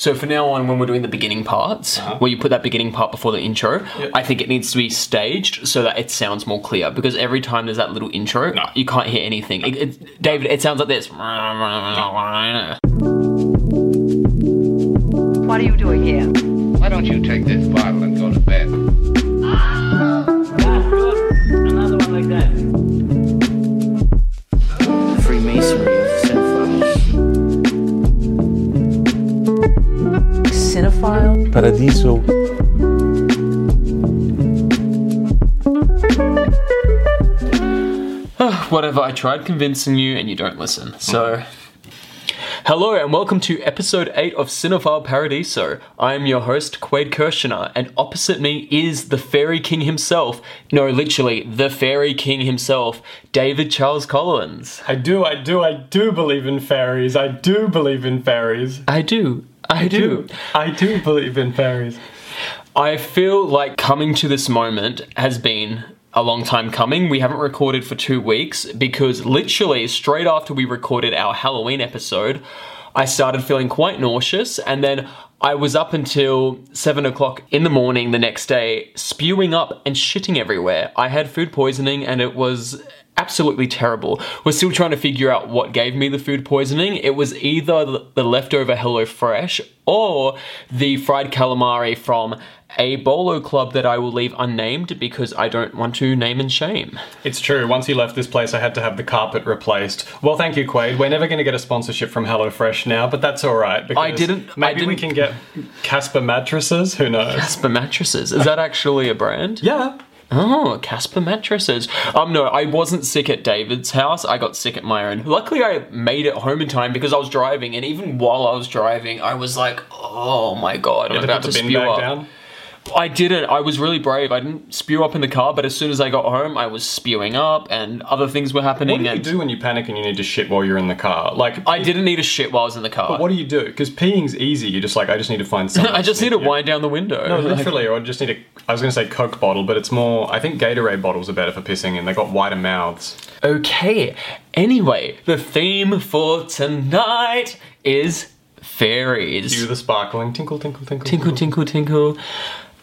So for now on, when we're doing the beginning parts, uh-huh. where you put that beginning part before the intro, Yep. I think it needs to be staged so that it sounds more clear. Because every time there's that little intro, No. you can't hear anything. It, it, David, it sounds like this. What are you doing here? Why don't you take this bottle and go to bed? Paradiso. Ah, Whatever, I tried convincing you and you don't listen. So. Hello and welcome to episode 8 of Cinephile Paradiso. I am your host, Quaid Kirshner, and opposite me is the Fairy King himself. No, literally, the Fairy King himself, David Charles Collins. I do, I do, I do believe in fairies. I do believe in fairies. I do. I do. I do believe in fairies. I feel like coming to this moment has been a long time coming. We haven't recorded for two weeks because literally straight after we recorded our Halloween episode, I started feeling quite nauseous and then I was up until seven o'clock in the morning the next day, spewing up and shitting everywhere. I had food poisoning and it was absolutely terrible. We're still trying to figure out what gave me the food poisoning. It was either the- leftover HelloFresh or the fried calamari from a bolo club that I will leave unnamed because I don't want to name and shame. It's true. Once you left this place, I had to have the carpet replaced. Well, thank you, Quaid. We're never going to get a sponsorship from HelloFresh now, but that's all right. because I didn't- Maybe we didn't- can get Casper mattresses. Who knows? Casper mattresses. Is that actually a brand? Yeah. Oh, Casper mattresses. Um, no, I wasn't sick at David's house. I got sick at my own. Luckily, I made it home in time because I was driving, and even while I was driving, I was like, "Oh my god, I'm Had to about to spew up." down. I did it. I was really brave. I didn't spew up in the car, but as soon as I got home, I was spewing up, and other things were happening. What do you and do when you panic and you need to shit while you're in the car? Like, I didn't need a shit while I was in the car. But what do you do? Because peeing's easy. You're just like, I just need to find something. I just need to in. wind down the window. No, Like- literally, or I just need a. I was going to say Coke bottle, but it's more. I think Gatorade bottles are better for pissing in. They got wider mouths. Okay. Anyway, the theme for tonight is fairies. Do the sparkling tinkle, tinkle, tinkle, tinkle tinkle tinkle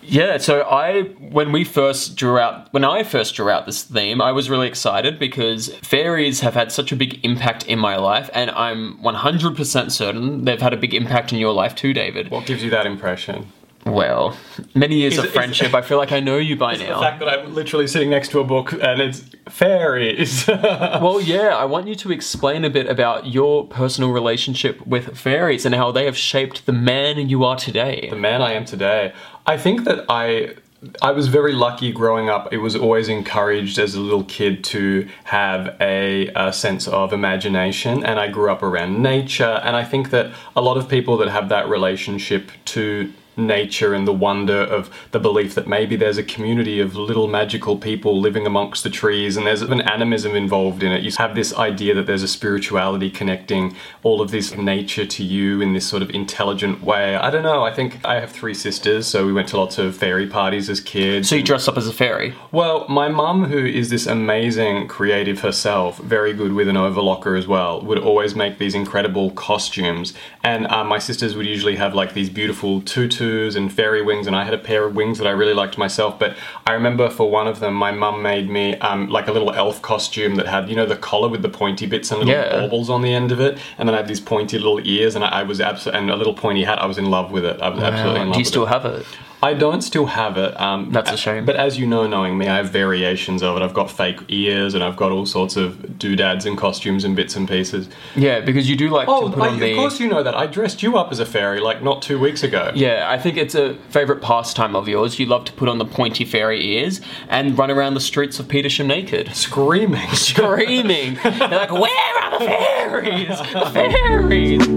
yeah so i when we first drew out when i first drew out this theme i was really excited because fairies have had such a big impact in my life and i'm 100% certain they've had a big impact in your life too david What gives you that impression? Well many years Is of it- friendship i feel like i know you by The now fact that I'm literally sitting next to a book and it's fairies. well yeah i want you to explain a bit about your personal relationship with fairies and how they have shaped the man you are today the man I am today. I think that I I was very lucky growing up. It was always encouraged as a little kid to have a, a sense of imagination, and I grew up around nature. And I think that a lot of people that have that relationship to nature and the wonder of the belief that maybe there's a community of little magical people living amongst the trees and there's an animism involved in it. You have this idea that there's a spirituality connecting all of this nature to you in this sort of intelligent way. I don't know. I think I have three sisters, so we went to lots of fairy parties as kids. so you dressed up as a fairy Well, my mum, who is this amazing creative herself, very good with an overlocker as well, would always make these incredible costumes. And uh, my sisters would usually have like these beautiful tutus and fairy wings, and I had a pair of wings that I really liked myself. But I remember for one of them, my mum made me um, like a little elf costume that had, you know, the collar with the pointy bits and little Yeah. baubles on the end of it, and then I had these pointy little ears, and I, I was absolutely, and a little pointy hat. I was in love with it. I was absolutely in love do you still it. have it I don't still have it. Um, That's a shame. But as you know, knowing me, I have variations of it. I've got fake ears, and I've got all sorts of doodads and costumes and bits and pieces. yeah because you do like Oh, to put I, on the of course you know that. I dressed you up as a fairy like not two weeks ago. Yeah, I think it's a favourite pastime of yours. You love to put on the pointy fairy ears and run around the streets of Petersham naked. Screaming. Screaming! They're like, where are the fairies? The fairies!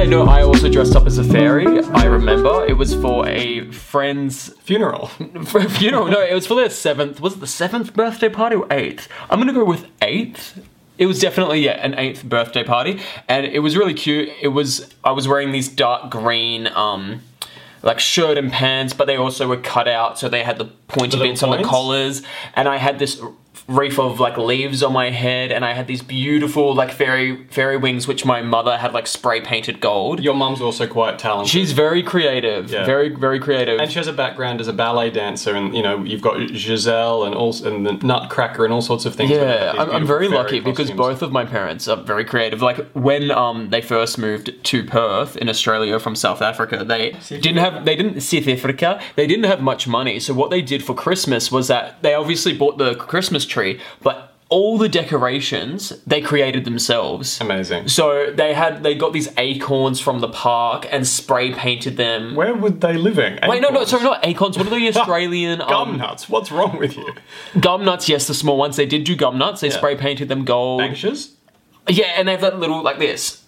Yeah, no, I also dressed up as a fairy. I remember it was for a friend's Funeral. for a funeral. No, it was for their seventh. Was it the seventh birthday party or eighth? I'm gonna go with eighth. It was definitely yeah an eighth birthday party, and it was really cute. It was I was wearing these dark green um like shirt and pants, but they also were cut out, so they had the pointy The bits on the collars, and I had this wreath of like leaves on my head, and I had these beautiful like fairy fairy wings, which my mother had like spray painted gold. Your mum's also quite talented. She's very creative, Yeah. very very creative. and she has a background as a ballet dancer, and you know you've got Giselle and also and the Nutcracker and all sorts of things. where they Yeah, these I'm, I'm beautiful very fairy lucky because costumes. both of my parents are very creative. Like when um they first moved to Perth in Australia from South Africa, they didn't have they didn't South Africa. They didn't have much money, so what they did for Christmas was that they obviously bought the Christmas tree, but all the decorations they created themselves. amazing. So they had they got these acorns from the park and spray painted them. Where were they living? Wait, no, no, sorry, not acorns. What are the Australian Gum um, nuts. What's wrong with you? gum nuts? Yes, the small ones. They did do gum nuts. They Yeah. spray painted them gold. Anxious? Yeah, and they have that little like this.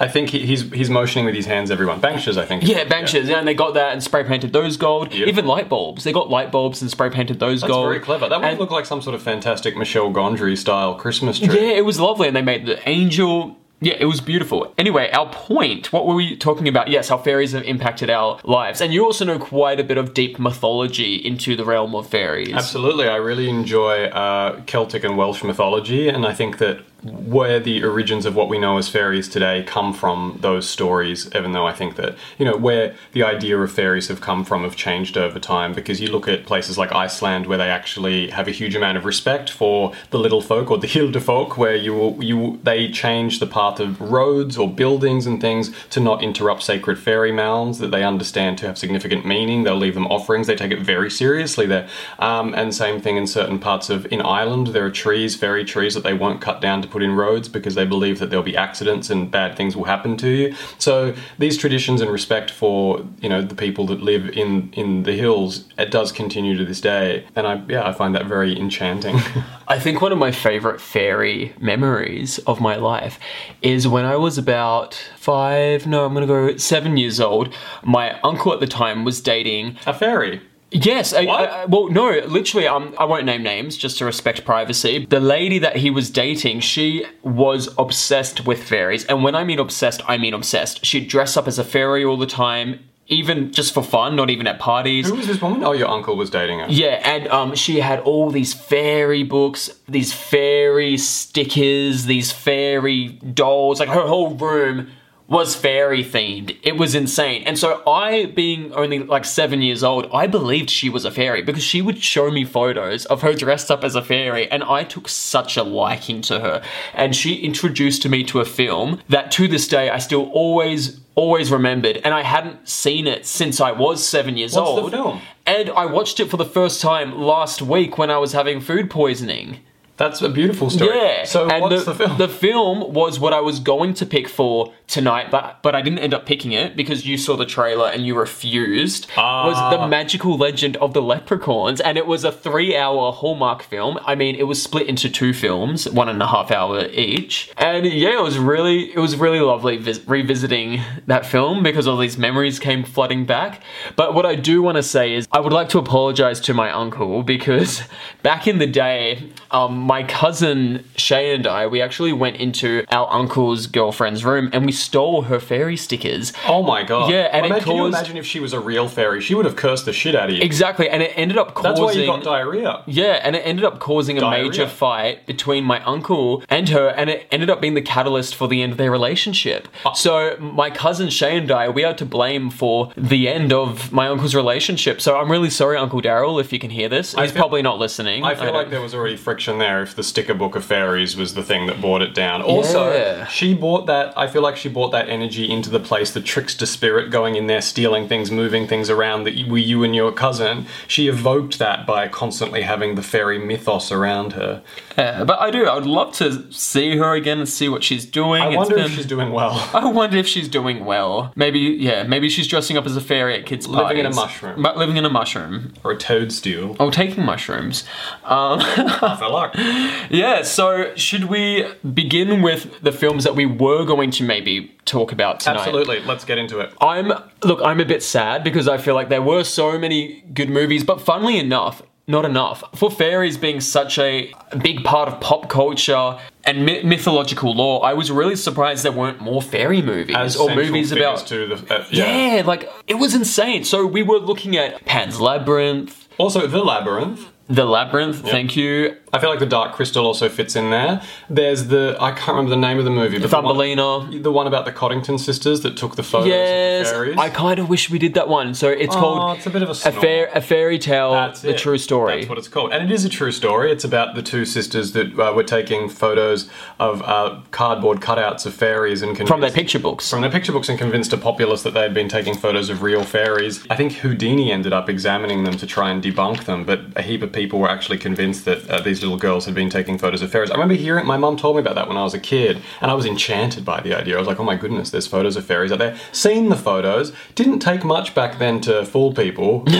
I think he, he's he's motioning with his hands. Everyone, Banksias. I think. Yeah, benches. Yeah. and they got that and spray painted those gold. Beautiful. Even light bulbs. They got light bulbs and spray painted those gold. That's gold. very clever. That would look like some sort of fantastic Michel Gondry style Christmas tree. Yeah, it was lovely, and they made the angel. Yeah, it was beautiful. Anyway, our point, what were we talking about? Yes, how fairies have impacted our lives. And you also know quite a bit of deep mythology into the realm of fairies. Absolutely, I really enjoy uh, Celtic and Welsh mythology, and I think that where the origins of what we know as fairies today come from those stories. Even though I think that you know where the idea of fairies have come from have changed over time, because you look at places like Iceland where they actually have a huge amount of respect for the little folk or the hilde folk, where you you they change the path of roads or buildings and things to not interrupt sacred fairy mounds that they understand to have significant meaning. They'll leave them offerings. They take it very seriously there. Um, and same thing in certain parts of in Ireland, there are trees, fairy trees that they won't cut down to put in roads because they believe that there'll be accidents and bad things will happen to you. So these traditions and respect for you know the people that live in in the hills, it does continue to this day. And I yeah I find that very enchanting. I think one of my favorite fairy memories of my life is when I was about five, no, I'm gonna go seven years old. My uncle at the time was dating a fairy. Yes. I, I- well, no. Literally, um, I won't name names just to respect privacy. The lady that he was dating, she was obsessed with fairies, and when I mean obsessed, I mean obsessed. She'd dress up as a fairy all the time, even just for fun, not even at parties. Who was this woman? Oh, your uncle was dating her. Yeah, and um, she had all these fairy books, these fairy stickers, these fairy dolls. Like her whole room was fairy themed. It was insane. And so I, being only like seven years old, I believed she was a fairy because she would show me photos of her dressed up as a fairy, and I took such a liking to her. And she introduced me to a film that to this day I still always. Always remembered, and I hadn't seen it since I was seven years What's the old. film? And I watched it for the first time last week when I was having food poisoning. That's a beautiful story. Yeah. So and what's the, film? The film was what I was going to pick for tonight, but but I didn't end up picking it because you saw the trailer and you refused. Was Ah. the magical legend of the leprechauns, and it was a three-hour Hallmark film. I mean, it was split into two films, one and a half hour each. And yeah, it was really it was really lovely vis- revisiting that film because all these memories came flooding back. But what I do want to say is I would like to apologize to my uncle because back in the day, um, my cousin Shay and I, we actually went into our uncle's girlfriend's room and we stole her fairy stickers. oh my god. Yeah, and it imagine, caused- imagine if she was a real fairy? She would have cursed the shit out of you. Exactly, and it ended up causing. That's why you got diarrhea. Yeah, and it ended up causing a major fight between my uncle and her, and it ended up being the catalyst for the end of their relationship. Ah. So my cousin Shay and I, we are to blame for the end of my uncle's relationship. So I'm really sorry, Uncle Daryl, if you can hear this. He's feel- probably not listening. I feel don't- like there was already friction there if the sticker book of fairies was the thing that brought it down. Also, Yeah. she bought that, I feel like she brought that energy into the place, the trickster spirit going in there, stealing things, moving things around that were you and your cousin. She evoked that by constantly having the fairy mythos around her. Yeah, but I do. I would love to see her again and see what she's doing. I It's wonder been- if she's doing well. I wonder if she's doing well. Maybe, yeah, maybe she's dressing up as a fairy at kids' parties. Living in a mushroom. But living in a mushroom. or a toadstool. Oh, taking mushrooms. Um, luck. yeah, so should we begin with the films that we were going to maybe talk about tonight? Absolutely. Let's get into it. I'm look, I'm a bit sad because I feel like there were so many good movies, but funnily enough, not enough. For fairies being such a big part of pop culture and my- mythological lore, I was really surprised there weren't more fairy movies As or movies about. to the uh, yeah. like it was insane. So we were looking at Pan's Labyrinth, Also, the labyrinth. The Labyrinth, thank you. I feel like the Dark Crystal also fits in there. There's the I can't remember the name of the movie, but the one, Thumbelina. the one about the Cottingley sisters that took the photos Yes, of the. I kind of wish we did that one. So it's Oh, called it's a bit of a a, fair, a fairy tale, That's the it. true story. That's what it's called, and it is a true story. It's about the two sisters that uh, were taking photos of uh, cardboard cutouts of fairies and from their picture books. from their picture books and convinced a populace that they had been taking photos of real fairies. I think Houdini ended up examining them to try and debunk them, but a heap of people were actually convinced that uh, these little girls had been taking photos of fairies. I remember hearing my mum told me about that when I was a kid, and I was enchanted by the idea. I was like, oh my goodness, there's photos of fairies out there. Seen the photos, didn't take much back then to fool people.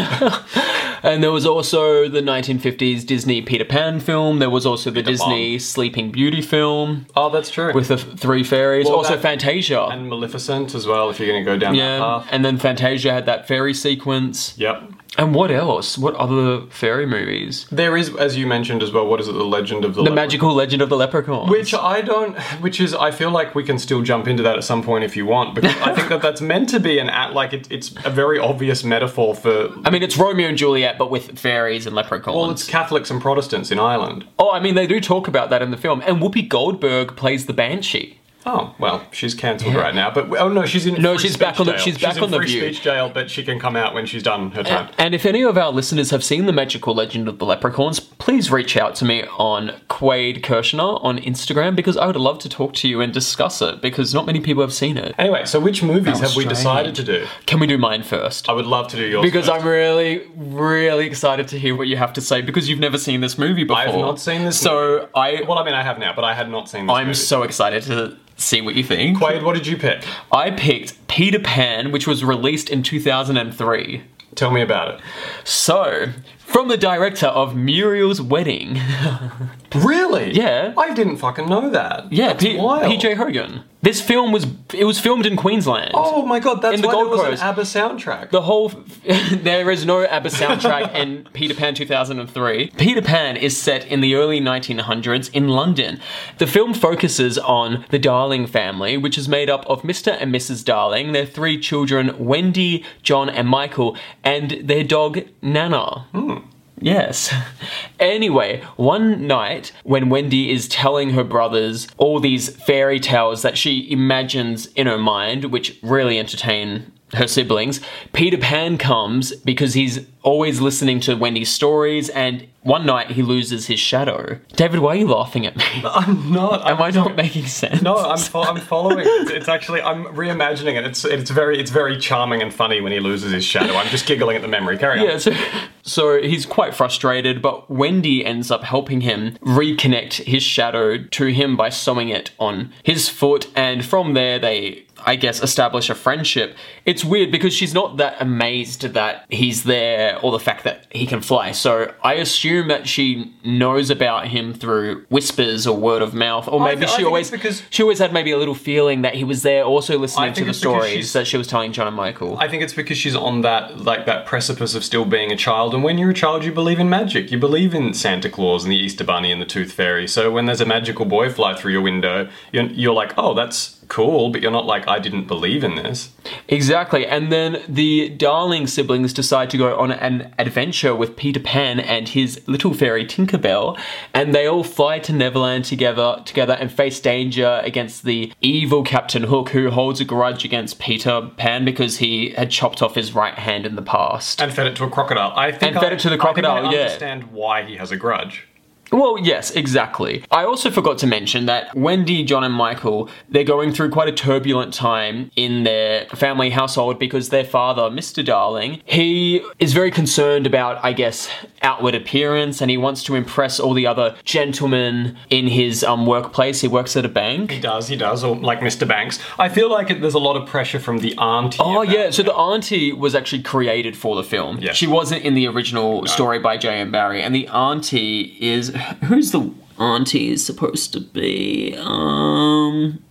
And there was also the 1950s Disney Peter Pan film. There was also the Peter Disney Sleeping Beauty film oh, that's true. with the f- three fairies. Well, also that- Fantasia. and Maleficent as well, if you're going to go down that yeah, path. and then Fantasia had that fairy sequence. Yep. And what else? What other fairy movies? There is, as you mentioned as well, what is it, the Legend of the The Leprechaun? Magical Legend of the Leprechaun. Which I don't, which is, I feel like we can still jump into that at some point if you want, because I think that that's meant to be an act, like it, it's a very obvious metaphor for. I mean, it's Romeo and Juliet, but with fairies and leprechauns. Well, it's Catholics and Protestants in Ireland. oh, I mean, they do talk about that in the film. And Whoopi Goldberg plays the Banshee. Oh well, she's cancelled right now, but oh no, she's in. No, free she's back on the- jail. she's back in on The free View. speech jail, but she can come out when she's done her time. And if any of our listeners have seen the magical legend of the leprechauns, please reach out to me on Quaid Kirshner on Instagram because I would love to talk to you and discuss it because not many people have seen it. Anyway, so which movies How have we decided to do? Can we do mine first? I would love to do yours Because first. I'm really, really excited to hear what you have to say because you've never seen this movie before. I have not seen this So I, Well, I mean, I have now, but I had not seen this. I'm movie. so excited to see what you think. Quaid, what did you pick? I picked Peter Pan, which was released in 2003. Tell me about it. So, from the director of Muriel's Wedding. Really? Yeah. I didn't fucking know that. Yeah, P- wild. PJ Hogan. This film was it was filmed in Queensland. Oh my god, that's In the why Gold there was Coast. an ABBA soundtrack. The whole there is no ABBA soundtrack in Peter Pan 2003. Peter Pan is set in the early 1900s in London. The film focuses on the Darling family, which is made up of Mr. and Mrs. Darling, their three children, Wendy, John, and Michael, and their dog Nana. Hmm. Yes. Anyway, one night when Wendy is telling her brothers all these fairy tales that she imagines in her mind, which really entertain her siblings, Peter Pan comes because he's always listening to Wendy's stories and one night he loses his shadow. David, why are you laughing at me? I'm not. I'm Am I not making sense? No, I'm, fo- I'm following. It's, it's actually I'm reimagining it. It's it's very it's very charming and funny when he loses his shadow. I'm just giggling at the memory. Carry on. Yeah, so, so he's quite frustrated, but Wendy ends up helping him reconnect his shadow to him by sewing it on his foot, and from there they, I guess, establish a friendship. It's weird because she's not that amazed that he's there or the fact that he can fly, so I assume that she knows about him through whispers or word of mouth, or maybe thi- I she always because- she always had maybe a little feeling that he was there, also listening to the stories that she was telling John and Michael. I think it's because she's on that like that precipice of still being a child, and when you're a child, you believe in magic. You believe in Santa Claus and the Easter Bunny and the Tooth Fairy. So when there's a magical boy fly through your window, you're, you're like, oh, that's cool, but you're not like, I didn't believe in this. Exactly. And then the Darling siblings decide to go on an adventure with Peter Pan and his little fairy Tinkerbell, and they all fly to Neverland together together and face danger against the evil Captain Hook who holds a grudge against Peter Pan because he had chopped off his right hand in the past. And fed it to a crocodile. I think And fed I- it to the I think I crocodile, yeah. understand why he has a grudge. Well, yes, exactly. I also forgot to mention that Wendy, John, and Michael, they're going through quite a turbulent time in their family household because their father, Mr. Darling, he is very concerned about, I guess, outward appearance and he wants to impress all the other gentlemen in his um, workplace. He works at a bank. He does, he does, or like Mr. Banks. I feel like it, there's a lot of pressure from the auntie. Oh yeah, so the auntie was actually created for the film. Yes. She wasn't in the original story by J.M. Barrie, and the auntie is who's the auntie is supposed to be? Um,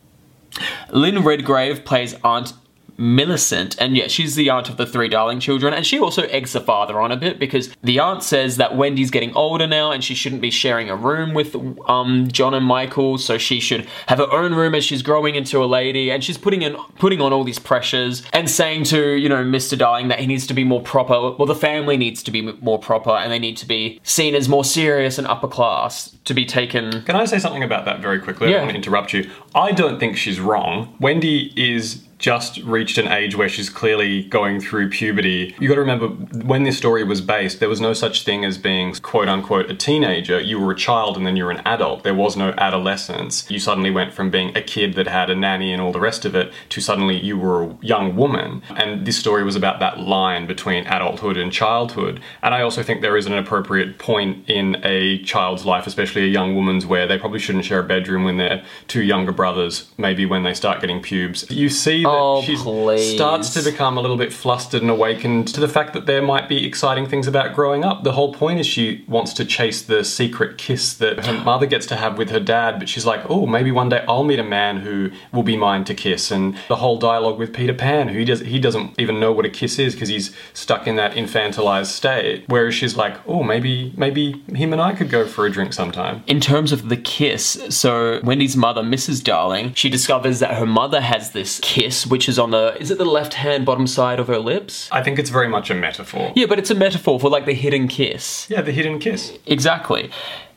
Lynn Redgrave plays Aunt Millicent. And yeah, she's the aunt of the three darling children. And she also eggs the father on a bit because the aunt says that Wendy's getting older now and she shouldn't be sharing a room with um, John and Michael. So she should have her own room as she's growing into a lady. And she's putting in putting on all these pressures and saying to, you know, Mr. Darling that he needs to be more proper. Well, the family needs to be more proper and they need to be seen as more serious and upper class to be taken. Can I say something about that very quickly? I Yeah. don't want to interrupt you. I don't think she's wrong. Wendy is just reached an age where she's clearly going through puberty. You got to remember when this story was based, there was no such thing as being quote unquote a teenager. You were a child and then you were an adult. There was no adolescence. You suddenly went from being a kid that had a nanny and all the rest of it to suddenly you were a young woman. And this story was about that line between adulthood and childhood. And I also think there is an appropriate point in a child's life, especially a young woman's, where they probably shouldn't share a bedroom when they're two younger brothers, maybe when they start getting pubes. You see Oh, she starts to become a little bit flustered and awakened to the fact that there might be exciting things about growing up. The whole point is she wants to chase the secret kiss that her mother gets to have with her dad, but she's like, oh, maybe one day I'll meet a man who will be mine to kiss. And the whole dialogue with Peter Pan, who he does he doesn't even know what a kiss is because he's stuck in that infantilized state. Whereas she's like, oh, maybe maybe him and I could go for a drink sometime. In terms of the kiss, so Wendy's mother, Mrs. Darling, she discovers that her mother has this kiss, which is on the is it the left hand bottom side of her lips? I think it's very much a metaphor. Yeah, but it's a metaphor for like the hidden kiss. Yeah, the hidden kiss. Exactly.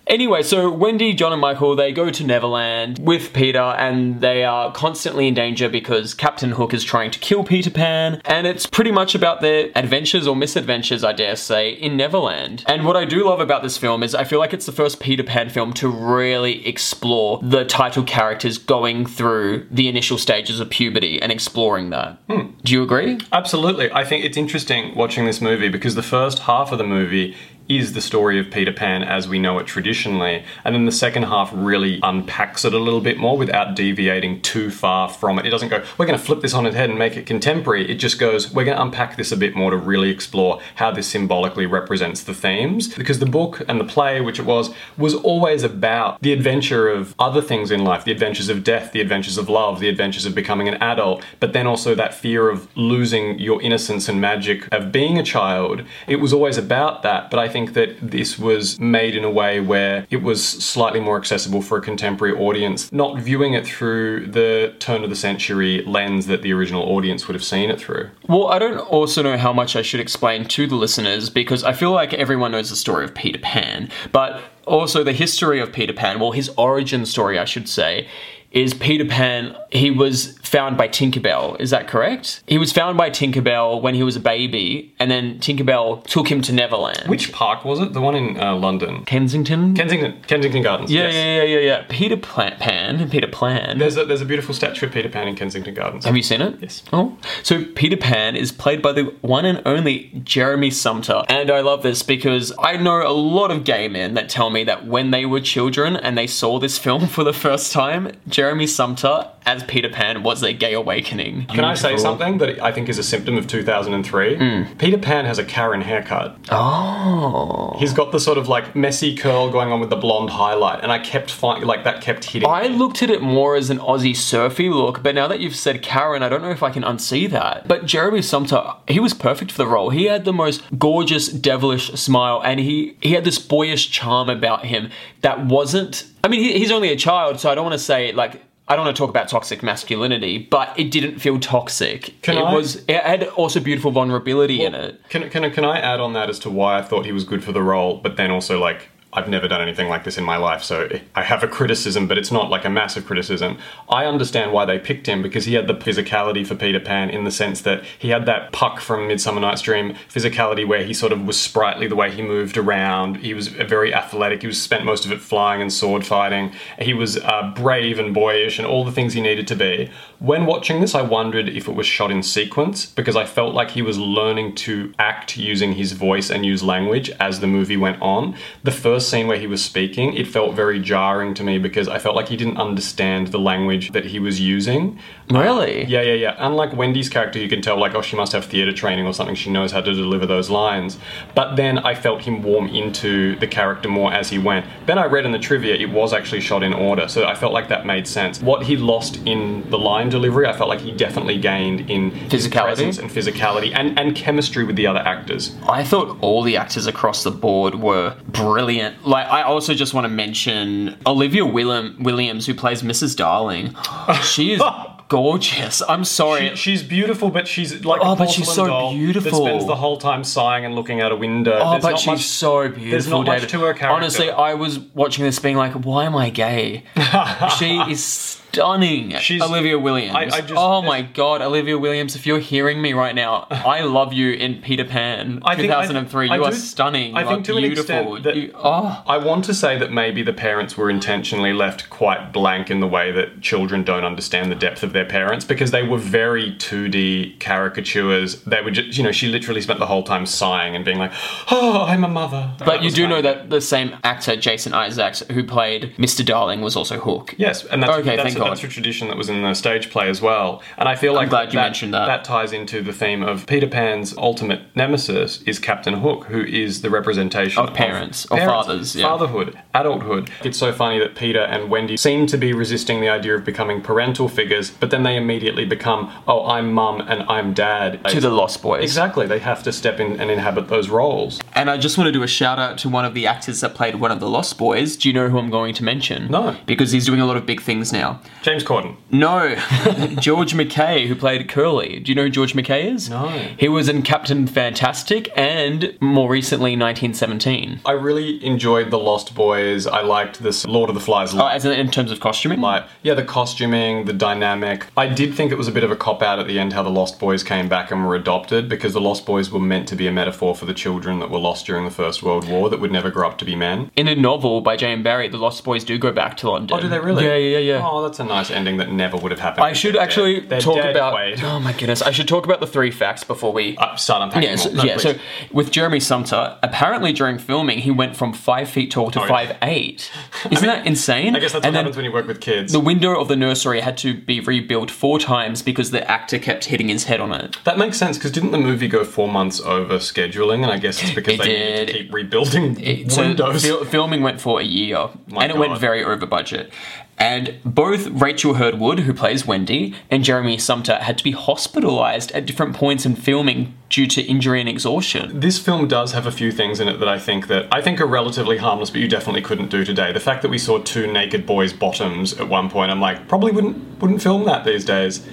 Anyway, so Wendy, John, and Michael they go to Neverland with Peter, and they are constantly in danger because Captain Hook is trying to kill Peter Pan, and it's pretty much about their adventures or misadventures, I dare say, in Neverland. And what I do love about this film is I feel like it's the first Peter Pan film to really explore the title characters going through the initial stages of puberty and exploring that. Hmm. Do you agree? Absolutely. I think it's interesting watching this movie because the first half of the movie is the story of Peter Pan as we know it traditionally, and then the second half really unpacks it a little bit more without deviating too far from it. It doesn't go, we're going to flip this on its head and make it contemporary. It just goes, we're going to unpack this a bit more to really explore how this symbolically represents the themes. Because the book and the play, which it was, was always about the adventure of other things in life the adventures of death, the adventures of love, the adventures of becoming an adult, but then also that fear of losing your innocence and magic of being a child. It was always about that, but I think that this was made in a way where it was slightly more accessible for a contemporary audience, not viewing it through the turn of the century lens that the original audience would have seen it through. Well, I don't also know how much I should explain to the listeners because I feel like everyone knows the story of Peter Pan, but also the history of Peter Pan, well, his origin story, I should say, is Peter Pan, he was found by Tinkerbell, is that correct? He was found by Tinkerbell when he was a baby, and then Tinkerbell took him to Neverland. Which park was it? The one in uh, London? Kensington? Kensington, Kensington Gardens. yeah, yes. yeah, yeah, yeah, yeah. Peter Pla- Pan, Peter Plan. There's a, there's a beautiful statue of Peter Pan in Kensington Gardens. Have you seen it? Yes. Oh. So Peter Pan is played by the one and only Jeremy Sumpter. And I love this because I know a lot of gay men that tell me that when they were children and they saw this film for the first time, Jeremy Sumpter as Peter Pan was their gay awakening. Can I say something that I think is a symptom of 2003? Hmm. Peter Pan has a Karen haircut. Oh. He's got the sort of like messy curl going on with the blonde highlight, and I kept finding like that kept hitting. I me. looked at it more as an Aussie surfy look, but now that you've said Karen, I don't know if I can unsee that. But Jeremy Sumpter, he was perfect for the role. He had the most gorgeous, devilish smile, and he he had this boyish charm about him that wasn't. I mean, he, he's only a child, so I don't want to say like. I don't want to talk about toxic masculinity, but it didn't feel toxic. Can it I- was. It had also beautiful vulnerability in it. Can, can, can I add on that as to why I thought he was good for the role, but then also like I've never done anything like this in my life, so I have a criticism, but it's not like a massive criticism. I understand why they picked him because he had the physicality for Peter Pan in the sense that he had that puck from Midsummer Night's Dream physicality where he sort of was sprightly the way he moved around. He was very athletic. He was spent most of it flying and sword fighting. He was uh, brave and boyish and all the things he needed to be. When watching this, I wondered if it was shot in sequence because I felt like he was learning to act using his voice and use language as the movie went on. The first scene where he was speaking, it felt very jarring to me because I felt like he didn't understand the language that he was using. Uh, really? Yeah, yeah, yeah. Unlike Wendy's character, you can tell, like, oh, she must have theatre training or something. She knows how to deliver those lines. But then I felt him warm into the character more as he went. Then I read in the trivia it was actually shot in order, so I felt like that made sense. What he lost in the line delivery, I felt like he definitely gained in Physicality? presence and physicality and, and chemistry with the other actors. I thought all the actors across the board were brilliant. Like, I also just want to mention Olivia William, Williams, who plays Mrs. Darling. She is gorgeous. I'm sorry. She, she's beautiful, but she's like Oh, but she's so beautiful. That spends the whole time sighing and looking out a window. Oh, There's but not she's much- so beautiful. there's not much to her character. Honestly, I was watching this being like, why am I gay? she is stunning. She's- Olivia Williams. I- I just- oh my god, Olivia Williams, if you're hearing me right now, I love you in Peter Pan I think I- 2003. I you are do- stunning. I you think to an beautiful. that- You- oh. I want to say that maybe the parents were intentionally left quite blank in the way that children don't understand the depth of their parents because they were very 2D caricatures. They were just, you know, she literally spent the whole time sighing and being like, oh, I'm a mother. But you do know that the same actor, Jason Isaacs, who played Mr. Darling, was also Hook. Yes, and that's, Okay, that's, thank That's a tradition that was in the stage play as well. And I feel like glad you mentioned that. That ties into the theme of Peter Pan's ultimate nemesis is Captain Hook, who is the representation Of parents, or fathers, yeah. fatherhood, adulthood. It's so funny that Peter and Wendy seem to be resisting the idea of becoming parental figures, but then they immediately become, oh, I'm mum and I'm dad. To the Lost Boys. Exactly, they have to step in and inhabit those roles. And I just want to do a shout out to one of the actors that played one of the Lost Boys. Do you know who I'm going to mention? No. Because he's doing a lot of big things now. James Corden. No, George McKay, who played Curly. Do you know who George McKay is? No. He was in Captain Fantastic and more recently 1917. I really enjoyed The Lost Boys. I liked this Lord of the Flies Oh, as in, in terms of costuming? like yeah the costuming the dynamic i did think it was a bit of a cop out at the end how the lost boys came back and were adopted because the lost boys were meant to be a metaphor for the children that were lost during the first world war that would never grow up to be men in a novel by Jane Barry, the Lost Boys do go back to London. oh do they really Yeah, yeah, yeah. oh that's a nice ending that never would have happened I should actually dead. Talk dead, about. Quaid. Oh my goodness! I should talk about the three facts before we Uh, start unpacking Yeah, so. No, yeah. So with Jeremy Sumpter, apparently during filming, he went from five feet tall to Oh, yeah. five eight. Isn't that insane? i guess that's and what happens when you work with kids the window of the nursery had to be rebuilt four times because the actor kept hitting his head on it. that makes sense because didn't the movie go four months over scheduling and i guess it's because It they did. keep rebuilding It- so windows fil- filming went for a year, My and it went very over budget. And both Rachel Hurd-Wood, who plays Wendy, and Jeremy Sumpter had to be hospitalized at different points in filming due to injury and exhaustion. This film does have a few things in it that I think that I think are relatively harmless, but you definitely couldn't do today. The fact that we saw two naked boys' bottoms at one point, I'm like, probably wouldn't wouldn't film that these days.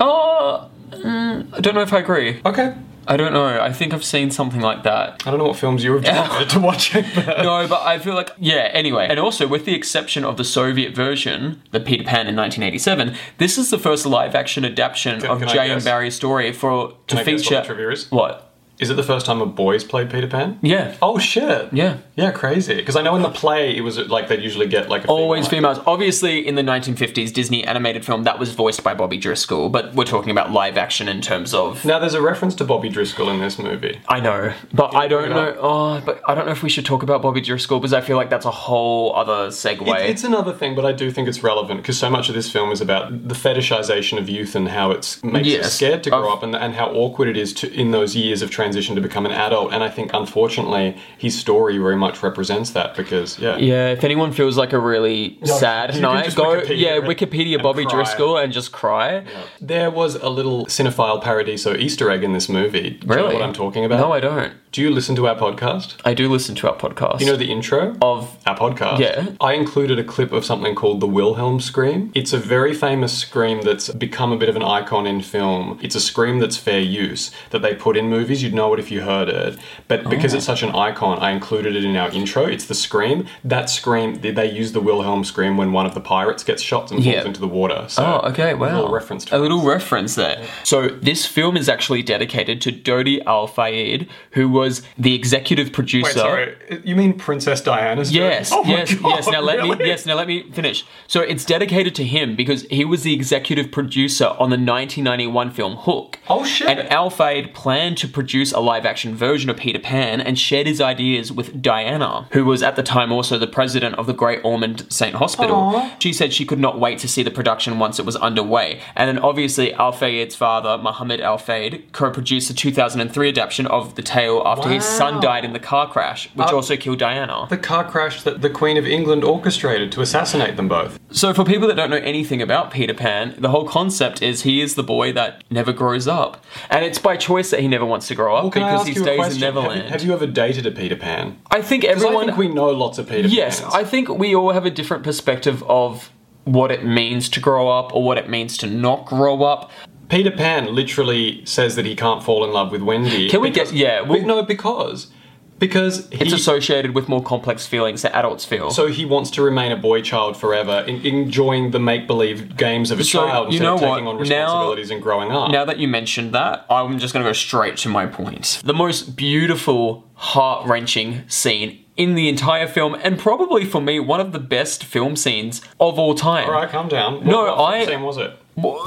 Oh, mm, I don't know if I agree. Okay, I don't know. I think I've seen something like that. I don't know what films you have decided to watch. but- No, but I feel like yeah. Anyway, and also with the exception of the Soviet version, the Peter Pan in 1987, this is the first live-action adaptation of J.M. Barrie's story for to Can I guess feature what the trivia is? What? Is it the first time a boys played Peter Pan? Yeah. Oh shit. Yeah. Yeah, crazy. Because I know in the play it was like they'd usually get like a Always female. females. Obviously, in the 1950s Disney animated film, that was voiced by Bobby Driscoll, but we're talking about live action in terms of. Now there's a reference to Bobby Driscoll in this movie. I know, but I don't know. Oh, but I don't know if we should talk about Bobby Driscoll because I feel like that's a whole other segue. It- it's another thing, but I do think it's relevant because so much of this film is about the fetishization of youth and how it's makes Yes. us scared to grow up, and, and how awkward it is to in those years of transition to become an adult. And I think, unfortunately, his story very much represents that because yeah, Yeah, if anyone feels like a really No, sad night, go Wikipedia yeah, Wikipedia Bobby cry. Driscoll and just cry. there was a little cinephile paradiso Easter egg in this movie. Do you Really? know what I'm talking about? No, I don't. Do you listen to our podcast? I do listen to our podcast. You know the intro of our podcast. Yeah. I included a clip of something called the Wilhelm scream. It's a very famous scream that's become a bit of an icon in film. It's a scream that's fair use that they put in movies. You'd know it if you heard it. But oh, because Oh. it's such an icon, I included it in our intro. It's the scream. That scream, they- they use the Wilhelm scream when one of the pirates gets shot and falls Yeah. into the water. So Oh, okay, wow. A little reference to a little reference there. So this film is actually dedicated to Dodi Al Fayed, who was the executive producer. Wait, sorry. You mean Princess Diana's Yes, Oh yes, God, yes. Now let me yes, now let me finish. So it's dedicated to him because he was the executive producer on the 1991 film Hook. Oh, shit. And Al Fayed planned to produce a live-action version of Peter Pan and shared his ideas with Diana, who was at the time also the president of the Great Ormond Saint Hospital. She said she could not wait to see the production once it was underway. And then obviously Al Fayed's father, Mohammed Al Fayed, co-produced the 2003 adaptation of the tale after his son died in the car crash, which Uh, also killed Diana. The car crash that the Queen of England orchestrated to assassinate them both. So, for people that don't know anything about Peter Pan, the whole concept is he is the boy that never grows up. And it's by choice that he never wants to grow up Well, because he stays in question? Have you- Neverland. Have you, ever dated a Peter Pan? I think everyone. I think we know lots of Peter Pan. yes, Pans. I think we all have a different perspective of what it means to grow up or what it means to not grow up. Peter Pan literally says that he can't fall in love with Wendy. Can we get- yeah, well- no, because because he, It's associated with more complex feelings that adults feel. so he wants to remain a boy child forever, in, enjoying the make believe games of a So, child you instead of taking what? on Now- responsibilities and growing up. Now that you mentioned that, I'm just going to go straight to my point. The most beautiful, heart wrenching scene in the entire film, and probably for me, one of the best film scenes of all time. All right, calm down. What, No, what I- scene was it?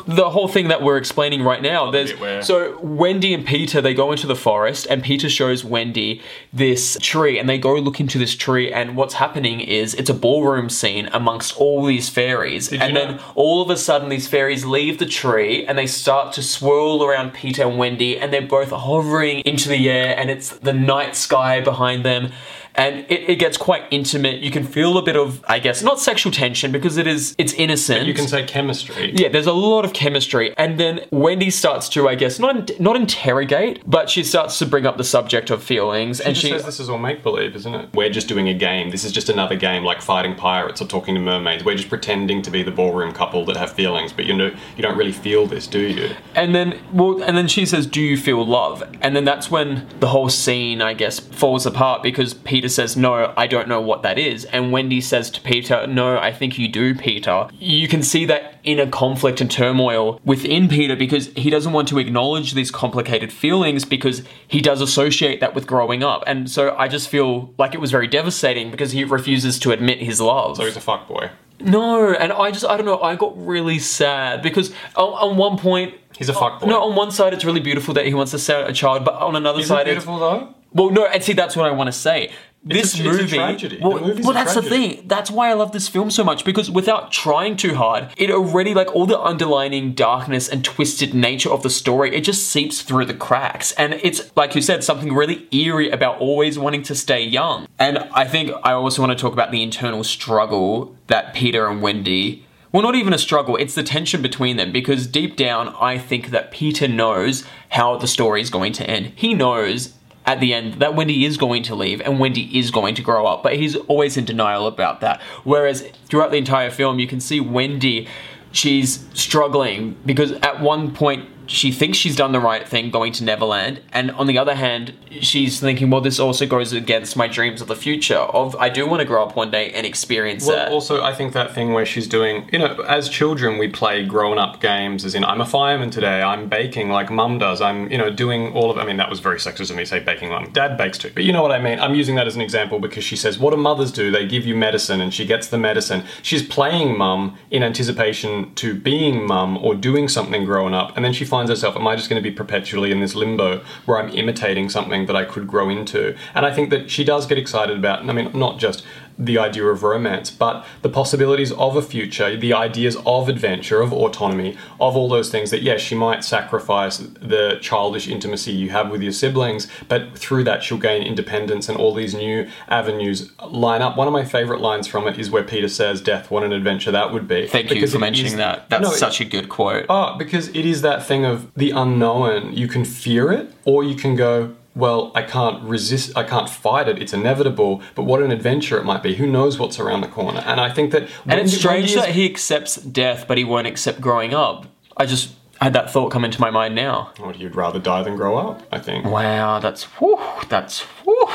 The whole thing that we're explaining right now there's where- so wendy and peter they go into the forest and peter shows wendy this tree and they go look into this tree and what's happening is it's a ballroom scene amongst all these fairies. Did and you then know- all of a sudden these fairies leave the tree and they start to swirl around peter and wendy and they're both hovering into the air and it's the night sky behind them and it, it gets quite intimate you can feel a bit of i guess not sexual tension because it is it's innocent You can say chemistry. yeah, there's a lot of chemistry, and then Wendy starts to, I guess, not not interrogate, but she starts to bring up the subject of feelings, She and she. says this is all make believe, isn't it? We're just doing a game. This is just another game, like fighting pirates or talking to mermaids. We're just pretending to be the ballroom couple that have feelings, but you know you don't really feel this, do you? And then, well, and then she says, "Do you feel love?" And then that's when the whole scene, I guess, falls apart because Peter says, "No, I don't know what that is," and Wendy says to Peter, "No, I think you do, Peter." You can see that inner conflict and turmoil within Peter because he doesn't want to acknowledge these complicated feelings because he does associate that with growing up, and so I just feel like it was very devastating because he refuses to admit his love. So he's a fuckboy. no, and I just, I don't know, I got really sad because on, on one point. He's a fuckboy. No, on one side it's really beautiful that he wants to set a child, but on another Is it side beautiful though? well, no, and see that's what I want to say. This it's movie, tragedy. Well, movie's well that's the thing. That's why I love this film so much because without trying too hard, it already like all the underlining darkness and twisted nature of the story, it just seeps through the cracks, and it's like you said, something really eerie about always wanting to stay young. And I think I also want to talk about the internal struggle that Peter and Wendy well, not even a struggle, it's the tension between them because deep down, I think that Peter knows how the story is going to end. He knows at the end that Wendy is going to leave and Wendy is going to grow up, but he's always in denial about that. Whereas throughout the entire film, you can see Wendy, she's struggling because at one point, she thinks she's done the right thing going to Neverland, and on the other hand, she's thinking, well, this also goes against my dreams of the future. Of I do want to grow up one day and experience Well, that. also, I think that thing where she's doing, you know, as children, we play grown up games, as in, I'm a fireman today, I'm baking like mum does, I'm, you know, doing all of, I mean, that was very sexist of me to say baking mum. Dad bakes too. But you know what I mean? I'm using that as an example because she says, what do mothers do? They give you medicine and she gets the medicine. She's playing mum in anticipation to being mum or doing something growing up. And then she finds herself, am I just going to be perpetually in this limbo where I'm imitating something that I could grow into? And I think that she does get excited about, I mean, not just the idea of romance, but the possibilities of a future, the ideas of adventure, of autonomy, of all those things that, yes, she might sacrifice the childish intimacy you have with your siblings, but through that she'll gain independence and all these new avenues line up. One of my favorite lines from it is where Peter says, Death, what an adventure that would be. Thank you for mentioning is- that. That's No, it- such a good quote. Oh, because it is that thing of the unknown. You can fear it, or you can go, well, I can't resist, I can't fight it, it's inevitable, but what an adventure it might be. Who knows what's around the corner? And I think that. and it's strange that he accepts death, but he won't accept growing up. I just had that thought come into my mind now. What, you'd rather die than grow up, I think. Wow, that's whew, that's whew.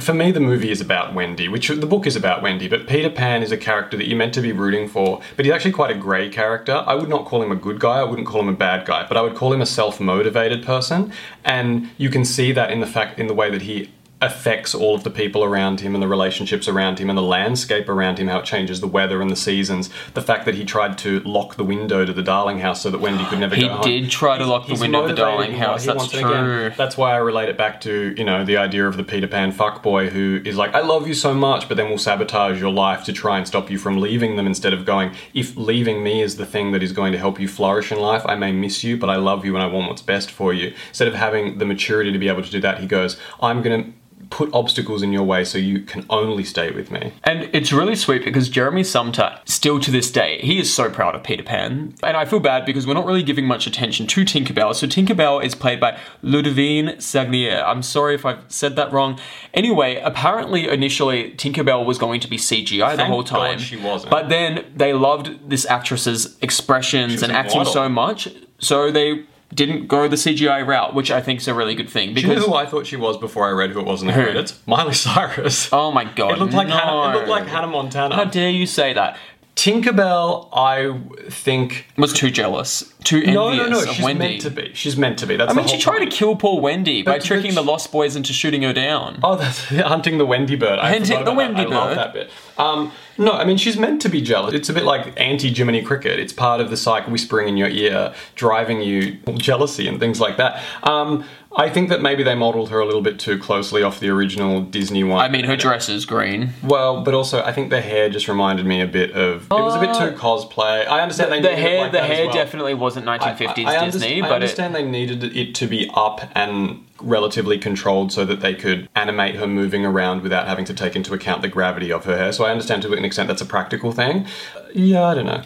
For me, the movie is about Wendy, which the book is about Wendy, but Peter Pan is a character that you're meant to be rooting for, but he's actually quite a grey character. I would not call him a good guy, I wouldn't call him a bad guy, but I would call him a self motivated person, and you can see that in the fact, in the way that he affects all of the people around him and the relationships around him and the landscape around him, how it changes the weather and the seasons. The fact that he tried to lock the window to the Darling House so that Wendy could never He go home. did try to lock the window of the Darling House, that's true. that's why I relate it back to, you know, the idea of the Peter Pan fuckboy who is like, I love you so much, but then will sabotage your life to try and stop you from leaving them instead of going, if leaving me is the thing that is going to help you flourish in life, I may miss you, but I love you and I want what's best for you. Instead of having the maturity to be able to do that, he goes, I'm going to put obstacles in your way so you can only stay with me. And it's really sweet because Jeremy Sumpter, still to this day, he is so proud of Peter Pan. And I feel bad because we're not really giving much attention to Tinkerbell. So Tinkerbell is played by Ludivine Sagnier. I'm sorry if I've said that wrong. Anyway, apparently initially Tinkerbell was going to be CGI the Thank whole God time. she wasn't. But then they loved this actress's expressions and acting model. so much, so they didn't go the CGI route, which I think is a really good thing Do you know because who I thought she was before I read who it was in the Who? credits? Miley Cyrus. oh my god, it looked like no. Hannah, it looked like Hannah Montana. How dare you say that? Tinkerbell, I think. was too jealous, too envious No, no, no. of She's Wendy. meant to be. She's meant to be. That's I mean, she tried to kill poor Wendy by But- but tricking the Lost Boys into shooting her down. Oh, that's hunting the Wendy bird. I Hunting the Wendy that. I love that bit. Um, no, I mean she's meant to be jealous. It's a bit like anti Jiminy Cricket. It's part of the psych whispering in your ear, driving you jealousy and things like that. Um, I think that maybe they modelled her a little bit too closely off the original Disney one. I mean, her dress is green. Well, but also I think the hair just reminded me a bit of. It was a bit too cosplay. I understand they The needed it hair, like the hair well. definitely wasn't 1950s I, I Disney, underst- I but it, understand they needed it to be up and relatively controlled so that they could animate her moving around without having to take into account the gravity of her hair. So I understand to an extent that's a practical thing. Uh, yeah, I don't know.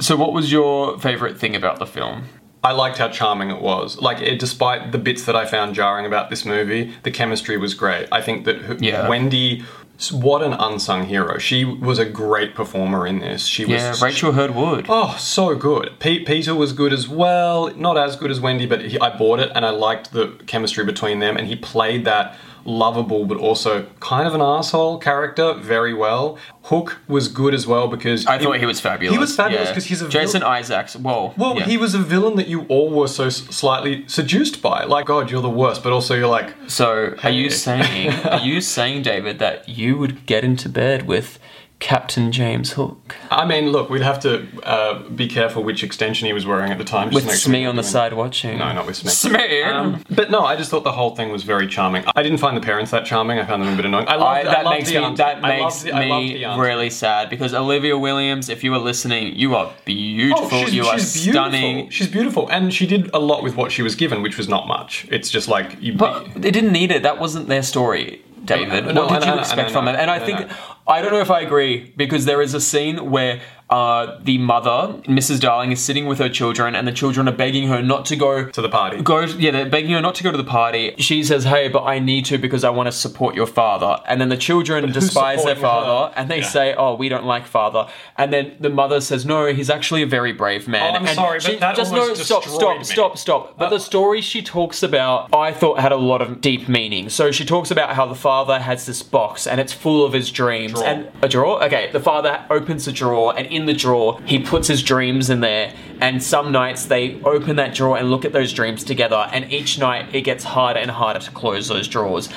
so what was your favorite thing about the film? I liked how charming it was. Like, it, despite the bits that I found jarring about this movie, the chemistry was great. I think that Yeah. Wendy, what an unsung hero. She was a great performer in this. She was Yeah, Rachel Hurd Wood. Oh, so good. Pete, Peter was good as well. Not as good as Wendy, but he, I bought it and I liked the chemistry between them. And he played that lovable but also kind of an asshole character very well. Hook was good as well because I thought he was fabulous. He was fabulous yeah. because he's a Jason vil- Isaacs. Whoa. well, yeah. he was a villain that you all were so slightly seduced by. Like, God, you're the worst, but also you're like, So, are you saying, are you saying, David, that you would get into bed with Captain James Hook I mean, look, we'd have to uh, be careful which extension he was wearing at the time. just with to Smee we on the side watching? No, not with Smee. Smee. Um, but no, I just thought the whole thing was very charming. I didn't find the parents that charming. I found them a bit annoying. I I, loved, I that loved makes the me aunt. that I makes the, me really sad because Olivia Williams, if you are listening, you are beautiful. Oh, she's, you are beautiful. stunning. She's beautiful, and she did a lot with what she was given, which was not much. It's just like you. But they didn't need it. That wasn't their story, David. No, what I did know, you I expect I know, from it? And I I think know. I don't know if I agree because there is a scene where uh, the mother, Mrs. Darling, is sitting with her children, and the children are begging her not to go to the party. go yeah they're begging her not to go to the party she says hey but i need to because i want to support your father and then the children despise their supporting her? father and they Yeah. say oh we don't like father and then the mother says no he's actually a very brave man Oh, I'm and sorry, but she, that just no stop stop me. Stop stop but the story she talks about i thought had a lot of deep meaning so she talks about how the father has this box and it's full of his dreams and a drawer okay the father opens a drawer and in the drawer he puts his dreams in there and some nights they open that drawer and look at those dreams together and each night it gets harder and harder to close those drawers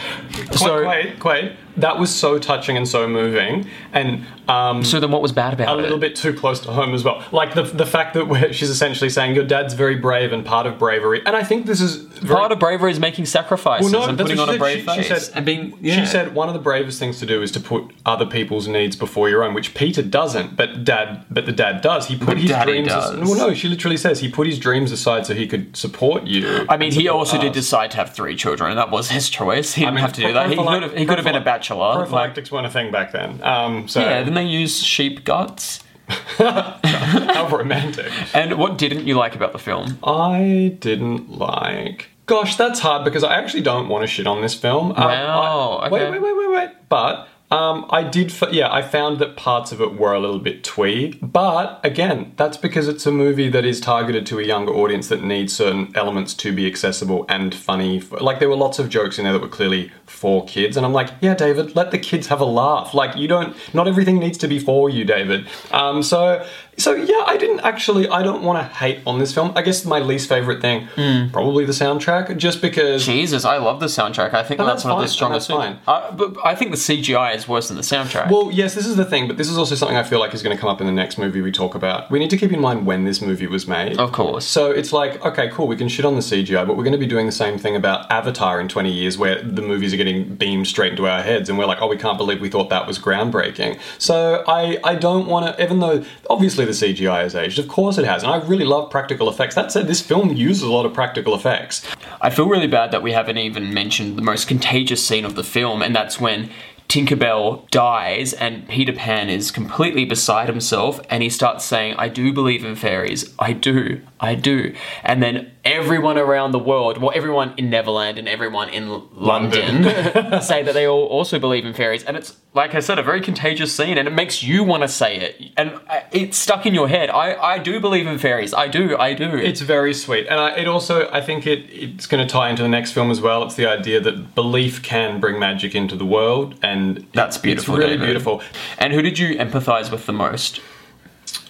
so wait, wait. That was so touching and so moving, and um, so then what was bad about it? a it little bit too close to home as well. Like the the fact that we're, she's essentially saying your dad's very brave and part of bravery, and I think this is very, part of bravery is making sacrifices Well, no, and putting on she a said. brave She- she face said- and being yeah. She said one of the bravest things to do is to put other people's needs before your own, which Peter doesn't, but dad, but the dad does. He put But his Daddy dreams. does. As, well, no, she literally says he put his dreams aside so he could support you. I mean, he support also did decide to have three children, and that was his choice. He I didn't mean, have to do that. He could have, he could have been a bachelor. Like, Prophylactics weren't a thing back then. Um, so yeah, then they use sheep guts. how romantic. And what didn't you like about the film? I didn't like. Gosh, that's hard because I actually don't want to shit on this film. Um, Wow, I- okay. Wait, wait, wait, wait, wait. But Um, I did, f- yeah, I found that parts of it were a little bit twee, but again, that's because it's a movie that is targeted to a younger audience that needs certain elements to be accessible and funny. Like, there were lots of jokes in there that were clearly for kids, and I'm like, yeah, David, let the kids have a laugh. Like, you don't, not everything needs to be for you, David. Um, so, so yeah, I didn't actually, I don't want to hate on this film. I guess my least favorite thing, probably the soundtrack, just because. Jesus, I love the soundtrack. I think that's, that's one of the fine. strongest. That's Uh, but I think the CGI is worse than the soundtrack. Well, yes, this is the thing, but this is also something I feel like is going to come up in the next movie we talk about. We need to keep in mind when this movie was made. Of course. So it's like, okay, cool, we can shit on the CGI, but we're going to be doing the same thing about Avatar in 20 years where the movies are getting beamed straight into our heads and we're like, oh, we can't believe we thought that was groundbreaking. So I, I don't want to, even though obviously the CGI has aged, of course it has, and I really love practical effects. That said, this film uses a lot of practical effects. I feel really bad that we haven't even mentioned the most contagious scene of the film, and that's when Tinkerbell dies and Peter Pan is completely beside himself and he starts saying, I do believe in fairies. I do. I do. And then everyone around the world, well, everyone in Neverland and everyone in London, say that they all also believe in fairies. And it's, like I said, a very contagious scene and it makes you want to say it. And it's stuck in your head. I, I do believe in fairies. I do. I do. It's very sweet, and I, it also I think it it's going to tie into the next film as well. It's the idea that belief can bring magic into the world, and That's it- beautiful, It's really David. beautiful. And who did you empathize with the most?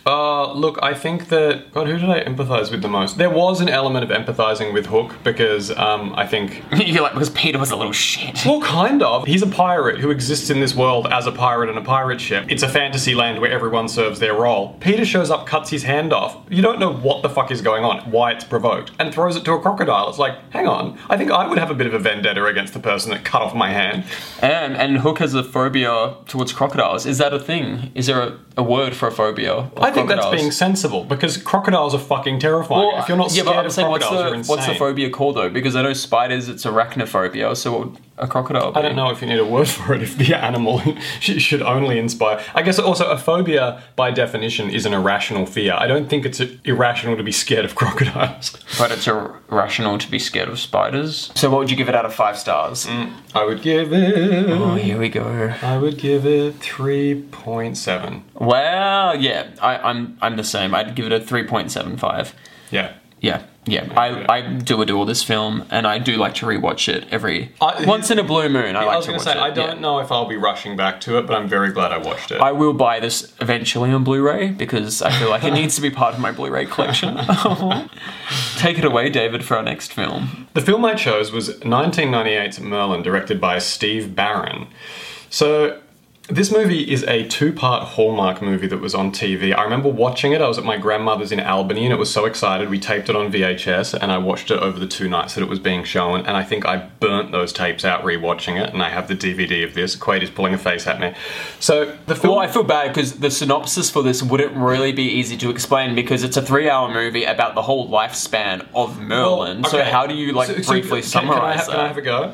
Uh, look, I think that God, who did I empathize with the most? There was an element of empathizing with Hook because um, I think You're like, because Peter was a little shit. Well, kind of. He's a pirate who exists in this world as a pirate on a pirate ship. It's a fantasy land where everyone serves their role. Peter shows up, cuts his hand off. You don't know what the fuck is going on, why it's provoked, and throws it to a crocodile. It's like, hang on, I think I would have a bit of a vendetta against the person that cut off my hand. And, and Hook has a phobia towards crocodiles. Is that a thing? Is there a, a word for a phobia? I think that's being sensible because crocodiles are fucking terrifying. if you're not yeah, scared but I'm of saying, what's crocodiles, the, you're insane. what's the phobia called though? Because I know spiders, it's arachnophobia. So what would a crocodile? Be? I don't know if you need a word for it if the animal should only inspire. I guess also a phobia, by definition, is an irrational fear. I don't think it's irrational to be scared of crocodiles. But it's irrational to be scared of spiders. So what would you give it out of five stars? Mm, I would give it. Oh, here we go. I would give it three point seven. Well, yeah, I, I'm I'm the same. I'd give it a three point seven five. Yeah. Yeah, yeah. I, I do adore this film, and I do like to rewatch it every I- once in a blue moon. I I like was to going watch to say it. I don't yeah. know if I'll be rushing back to it, but I'm very glad I watched it. I will buy this eventually on Blu-ray because I feel like it needs to be part of my Blu-ray collection. Take it away, David, for our next film. The film I chose was 1998's Merlin, directed by Steve Barron. So, this movie is a two part Hallmark movie that was on TV. I remember watching it. I was at my grandmother's in Albany and it was so excited. We taped it on VHS and I watched it over the two nights that it was being shown. And I think I burnt those tapes out rewatching it. And I have the DVD of this. Quaid is pulling a face at me. So, the film. Well, I feel bad because the synopsis for this wouldn't really be easy to explain because it's a three-hour movie about the whole lifespan of Merlin. Well, So how do you like So- so briefly can- can I summarize have- that? Can I have a go?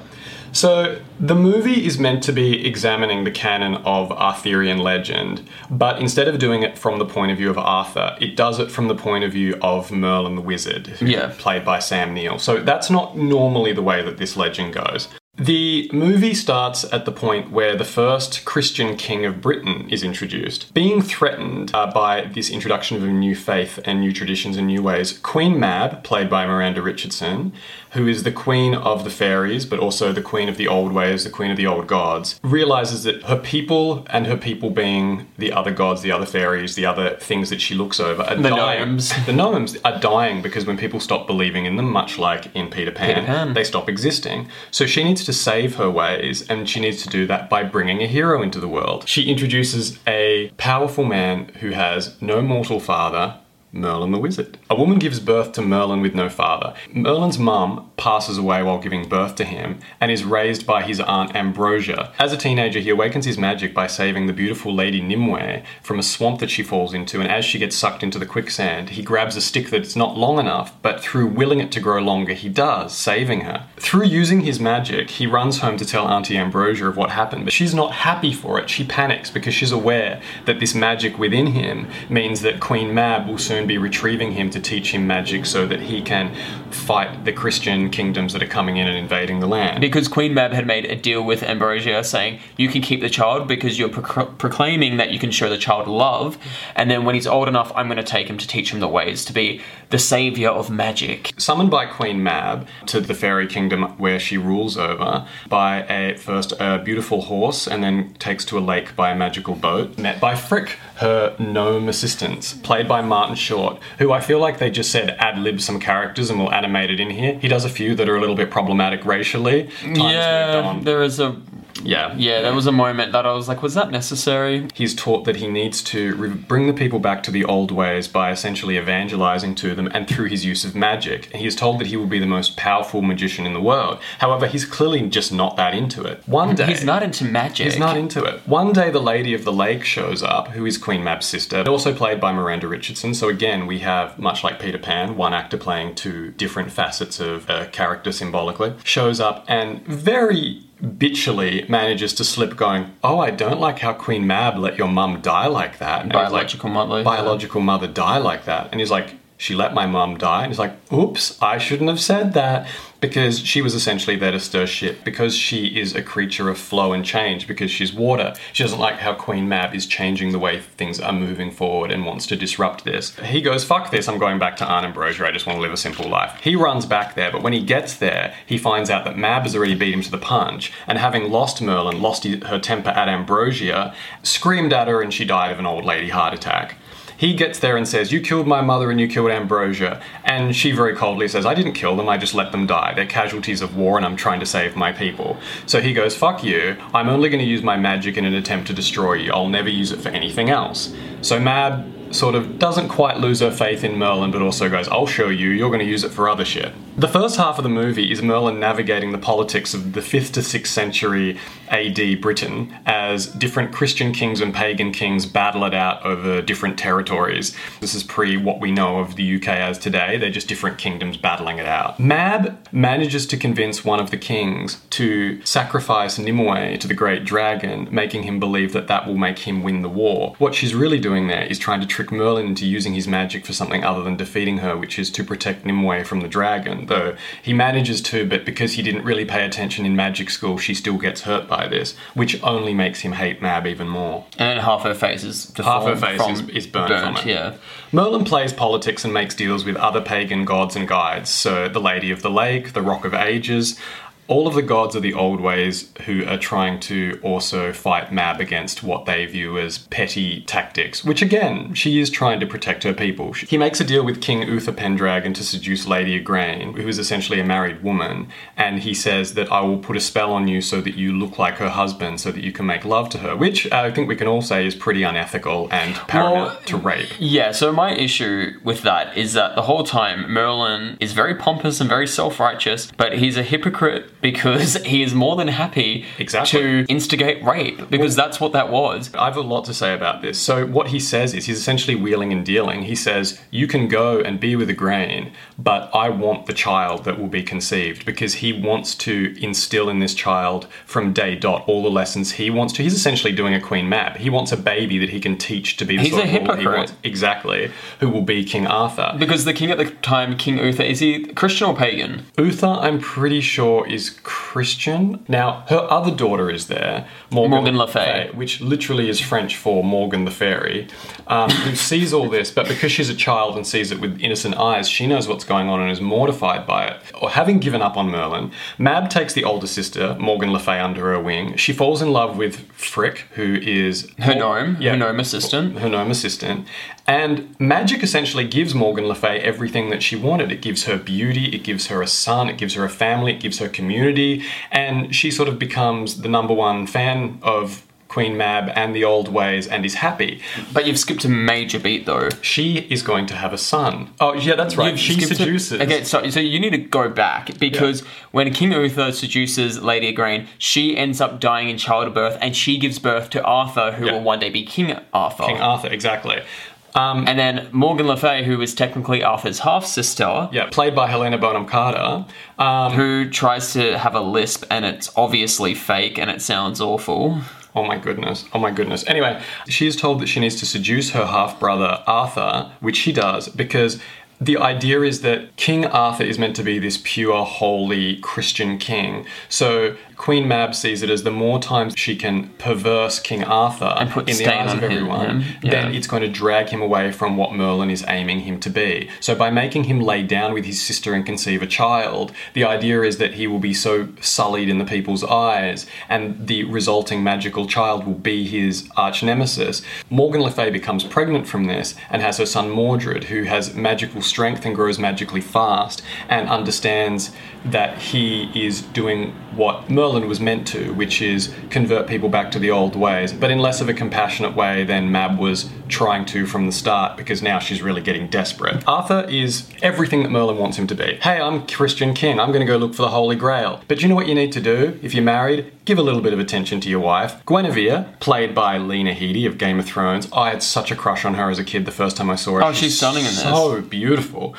So the movie is meant to be examining the canon of Arthurian legend, but instead of doing it from the point of view of Arthur, it does it from the point of view of Merlin the Wizard, Yeah. played by Sam Neill. So that's not normally the way that this legend goes. The movie starts at the point where the first Christian king of Britain is introduced. Being threatened uh, by this introduction of a new faith and new traditions and new ways, Queen Mab, played by Miranda Richardson, who is the queen of the fairies, but also the queen of the old ways, the queen of the old gods, realizes that her people and her people being the other gods, the other fairies, the other things that she looks over, are The dying. gnomes. The gnomes are dying because when people stop believing in them, much like in Peter Pan, Peter Pan. they stop existing. So she needs to save her ways, and she needs to do that by bringing a hero into the world. She introduces a powerful man who has no mortal father. Merlin the Wizard. A woman gives birth to Merlin with no father. Merlin's mum passes away while giving birth to him and is raised by his aunt Ambrosia. As a teenager, he awakens his magic by saving the beautiful Lady Nimue from a swamp that she falls into, and as she gets sucked into the quicksand, he grabs a stick that's not long enough, but through willing it to grow longer, he does, saving her. Through using his magic, he runs home to tell Auntie Ambrosia of what happened, but she's not happy for it. She panics because she's aware that this magic within him means that Queen Mab will soon soon be retrieving him to teach him magic so that he can fight the Christian kingdoms that are coming in and invading the land. Because Queen Mab had made a deal with Ambrosia saying, you can keep the child because you're proc- proclaiming that you can show the child love, and then when he's old enough, I'm going to take him to teach him the ways to be the savior of magic. Summoned by Queen Mab to the fairy kingdom where she rules over by a first a beautiful horse and then takes to a lake by a magical boat, met by Frick, her gnome assistant, played by Martin Short, who I feel like they just said ad lib some characters and we'll animate it in here. He does a few that are a little bit problematic racially. Time's yeah, there is a yeah, yeah, there was a moment that I was like, was that necessary? He's taught that he needs to re- bring the people back to the old ways by essentially evangelizing to them and through his use of magic. He is told that he will be the most powerful magician in the world. However, he's clearly just not that into it. One day. He's not into magic. He's not into it. One day, the Lady of the Lake shows up, who is Queen Mab's sister, also played by Miranda Richardson. So, again, we have, much like Peter Pan, one actor playing two different facets of a character symbolically, shows up and very bitchily manages to slip going, Oh, I don't like how Queen Mab let your mum die like that. And I like, Biological mother. biological mother die like that. And he's like, she let my mum die. And he's like, oops, I shouldn't have said that. Because she was essentially there to stir shit. Because she is a creature of flow and change. Because she's water. She doesn't like how Queen Mab is changing the way things are moving forward and wants to disrupt this. He goes, fuck this, I'm going back to Arn Ambrosia. I just want to live a simple life. He runs back there, but when he gets there, he finds out that Mab has already beat him to the punch. And having lost Merlin, lost her temper at Ambrosia, screamed at her and she died of an old lady heart attack. He gets there and says, You killed my mother and you killed Ambrosia. And she very coldly says, I didn't kill them, I just let them die. They're casualties of war and I'm trying to save my people. So he goes, Fuck you, I'm only going to use my magic in an attempt to destroy you. I'll never use it for anything else. So Mab sort of doesn't quite lose her faith in Merlin, but also goes, I'll show you, you're going to use it for other shit. The first half of the movie is Merlin navigating the politics of the 5th to 6th century AD Britain as different Christian kings and pagan kings battle it out over different territories. This is pre what we know of the UK as today, they're just different kingdoms battling it out. Mab manages to convince one of the kings to sacrifice Nimue to the great dragon, making him believe that that will make him win the war. What she's really doing there is trying to trick Merlin into using his magic for something other than defeating her, which is to protect Nimue from the dragon. Though he manages to, but because he didn't really pay attention in magic school, she still gets hurt by this, which only makes him hate Mab even more. and half her face is Half her face is, is burnt, from it. Yeah. Merlin plays politics and makes deals with other pagan gods and guides. So, the Lady of the Lake, the Rock of Ages, all of the gods are the old ways who are trying to also fight Mab against what they view as petty tactics, which again, she is trying to protect her people. He makes a deal with King Uther Pendragon to seduce Lady Igraine, who is essentially a married woman, and he says that I will put a spell on you so that you look like her husband, so that you can make love to her, which I think we can all say is pretty unethical and paramount Well, to rape. Yeah, so my issue with that is that the whole time Merlin is very pompous and very self righteous, but he's a hypocrite because he is more than happy Exactly. to instigate rape, because that's what that was. I have a lot to say about this. So, what he says is he's essentially wheeling and dealing. He says, You can go and be with Igraine, but I want the child that will be conceived because he wants to instill in this child from day dot all the lessons he wants to. He's essentially doing a Queen Mab. He wants a baby that he can teach to be the He's sort a of ruler he hypocrite. wants. Exactly. Who will be King Arthur. Because the king at the time, King Uther, is he Christian or pagan? Uther, I'm pretty sure, is Christian. Now, her other daughter is there, Morgan, Morgan Le Fay. which literally is French for Morgan the Fairy, um, who sees all this, but because she's a child and sees it with innocent eyes, she knows what's going on and is mortified by it. Or having given up on Merlin, Mab takes the older sister, Morgan Le Fay, under her wing. She falls in love with Frick, who is Her gnome, Yeah. her gnome assistant. her gnome assistant. And magic essentially gives Morgan Le Fay everything that she wanted. It gives her beauty, it gives her a son, it gives her a family, it gives her community, and she sort of becomes the number one fan of Queen Mab and the old ways and is happy. But you've skipped a major beat though. She is going to have a son. Oh, yeah, that's right. You've she skipped it- seduces. Okay, so, so you need to go back because when King Uther seduces Lady Igraine, she ends up dying in childbirth and she gives birth to Arthur, who Yeah. will one day be King Arthur. King Arthur, exactly. Um, and then Morgan Le Fay, who is technically Arthur's half sister, yeah, played by Helena Bonham Carter. Um, who tries to have a lisp and it's obviously fake and it sounds awful. Oh my goodness. Oh my goodness. Anyway, she is told that she needs to seduce her half brother Arthur, which she does because the idea is that King Arthur is meant to be this pure, holy Christian king. So Queen Mab sees it as the more times she can perverse King Arthur And put in the eyes of him, everyone, yeah. then it's going to drag him away from what Merlin is aiming him to be. So by making him lay down with his sister and conceive a child, the idea is that he will be so sullied in the people's eyes, and the resulting magical child will be his arch nemesis. Morgan Le Fay becomes pregnant from this and has her son Mordred, who has magical strength and grows magically fast, and understands that he is doing what Merlin was meant to, which is convert people back to the old ways, but in less of a compassionate way than Mab was trying to from the start, because now she's really getting desperate. Arthur is everything that Merlin wants him to be. Hey, I'm Christian King, I'm going to go look for the Holy Grail. But you know what you need to do if you're married? Give a little bit of attention to your wife. Guinevere, played by Lena Headey of Game of Thrones, I had such a crush on her as a kid the first time I saw her. Oh, she's stunning in this. So beautiful.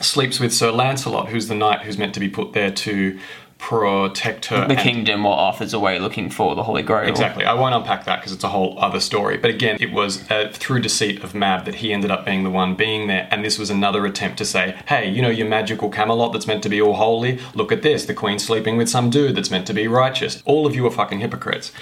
Sleeps with Sir Lancelot, who's the knight who's meant to be put there to protect her. The kingdom while Arthur's away looking for the Holy Grail. Exactly. I won't unpack that because it's a whole other story. But again, it was uh, through deceit of Mab that he ended up being the one being there. And this was another attempt to say, hey, you know, your magical Camelot that's meant to be all holy? Look at this. The Queen's sleeping with some dude that's meant to be righteous. All of you are fucking hypocrites.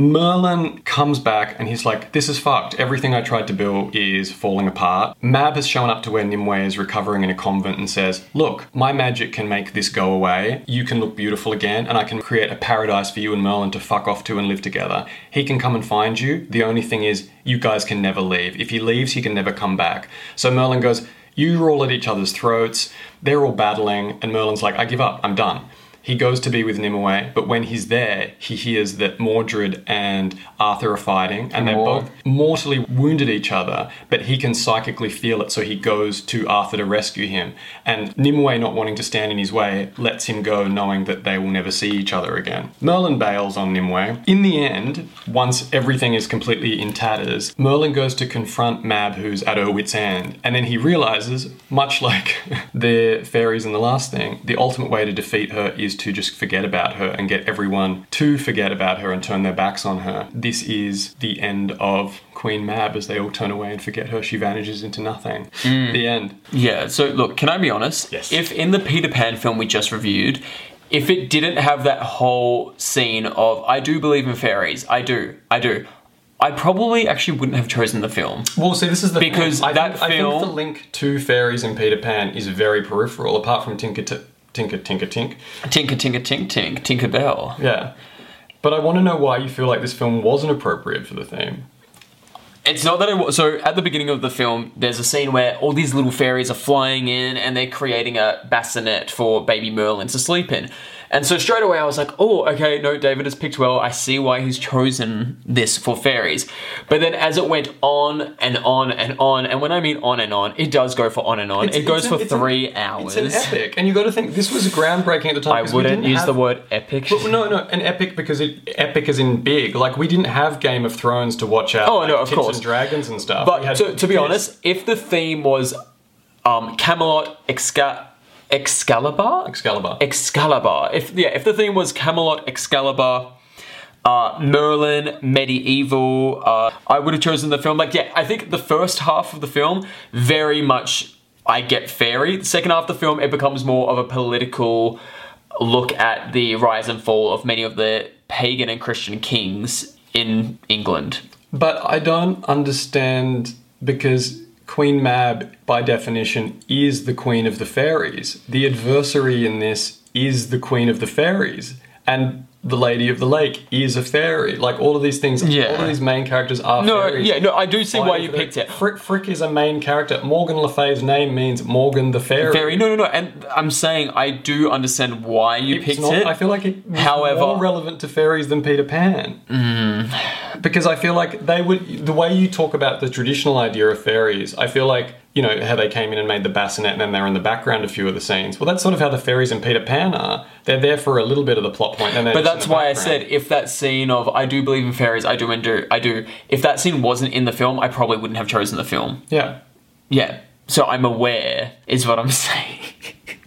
Merlin comes back and he's like, This is fucked. Everything I tried to build is falling apart. Mab has shown up to where Nimue is recovering in a convent and says, Look, my magic can make this go away. You can look beautiful again, and I can create a paradise for you and Merlin to fuck off to and live together. He can come and find you. The only thing is, you guys can never leave. If he leaves, he can never come back. So Merlin goes, You're all at each other's throats. They're all battling, and Merlin's like, I give up. I'm done. He goes to be with Nimue, but when he's there, he hears that Mordred and Arthur are fighting, and they're both mortally wounded each other, but he can psychically feel it, so he goes to Arthur to rescue him. And Nimue, not wanting to stand in his way, lets him go, knowing that they will never see each other again. Merlin bails on Nimue. In the end, once everything is completely in tatters, Merlin goes to confront Mab, who's at her wit's end, and then he realizes, much like the fairies in the last thing, the ultimate way to defeat her is to just forget about her and get everyone to forget about her and turn their backs on her. This is the end of Queen Mab as they all turn away and forget her. She vanishes into nothing. Mm. The end. Yeah, so look, can I be honest? Yes. If in the Peter Pan film we just reviewed, if it didn't have that whole scene of I do believe in fairies, I do, I do, I probably actually wouldn't have chosen the film. Well, see, this is the Because thing. I that think, I think the link to fairies and Peter Pan is very peripheral, apart from Tinker, T- Tinker, Tinker, Tink. Tinker, tinker, tink, tink, tinker bell. Yeah. But I want to know why you feel like this film wasn't appropriate for the theme. It's not that it was. So at the beginning of the film, there's a scene where all these little fairies are flying in and they're creating a bassinet for baby Merlin to sleep in. And so straight away I was like, oh, okay, no, David has picked well. I see why he's chosen this for fairies. But then as it went on and on and on, and when I mean on and on, it does go for on and on. It's- it goes a- for three hours. It's an epic, and you got to think this was groundbreaking at the time. I wouldn't use have- the word epic. But no, no, an epic because it epic is in big. Like we didn't have Game of Thrones to watch out. Oh, like, no, of course. and dragons and stuff. But to, to be honest, if the theme was um, Camelot Exca- Excalibur, Excalibur. Excalibur. If yeah, if the theme was Camelot, Excalibur, uh, Merlin, medieval, uh, I would have chosen the film. Like yeah, I think the first half of the film very much I get fairy. The second half of the film it becomes more of a political look at the rise and fall of many of the pagan and Christian kings in England. But I don't understand because Queen Mab, by definition, is the queen of the fairies. The adversary in this is the queen of the fairies. And the Lady of the Lake is a fairy. Like all of these things, Yeah. all of these main characters are No, fairies. yeah, no, I do see why Fighting you picked it. Frick, Frick is a main character. Morgan Le Fay's name means Morgan the Fairy. Very no, no, no. And I'm saying I do understand why you It's picked not- it. I feel like it However- more relevant to fairies than Peter Pan. Mm. Because I feel like they would, the way you talk about the traditional idea of fairies, I feel like, you know, how they came in and made the bassinet and then they're in the background a few of the scenes. Well, that's sort of how the fairies and Peter Pan are. They're there for a little bit of the plot point but that's why I said said. if that scene of I do believe in fairies, I do and do, I do. If that scene wasn't in the film, I probably wouldn't have chosen the film. Yeah. Yeah. So I'm aware, is what I'm saying.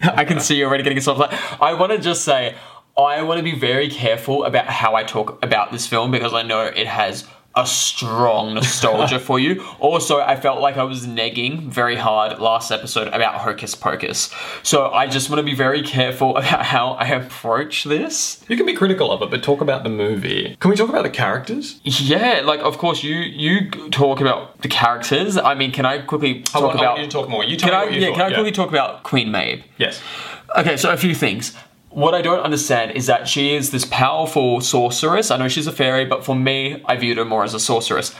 I can see you're already getting yourself like. I want to just say, I want to be very careful about how I talk about this film because I know it has a strong nostalgia for you. Also, I felt like I was negging very hard last episode about Hocus Pocus. So I just want to be very careful about how I approach this. You can be critical of it, but talk about the movie. Can we talk about the characters? Yeah, like of course you you talk about the characters. I mean, can I quickly talk I want, I about want you to talk more. You tell Can I yeah, thought. can I quickly talk about Queen Maeve? Yes. Okay, so a few things. What I don't understand is that she is this powerful sorceress. I know she's a fairy, but for me, I viewed her more as a sorceress.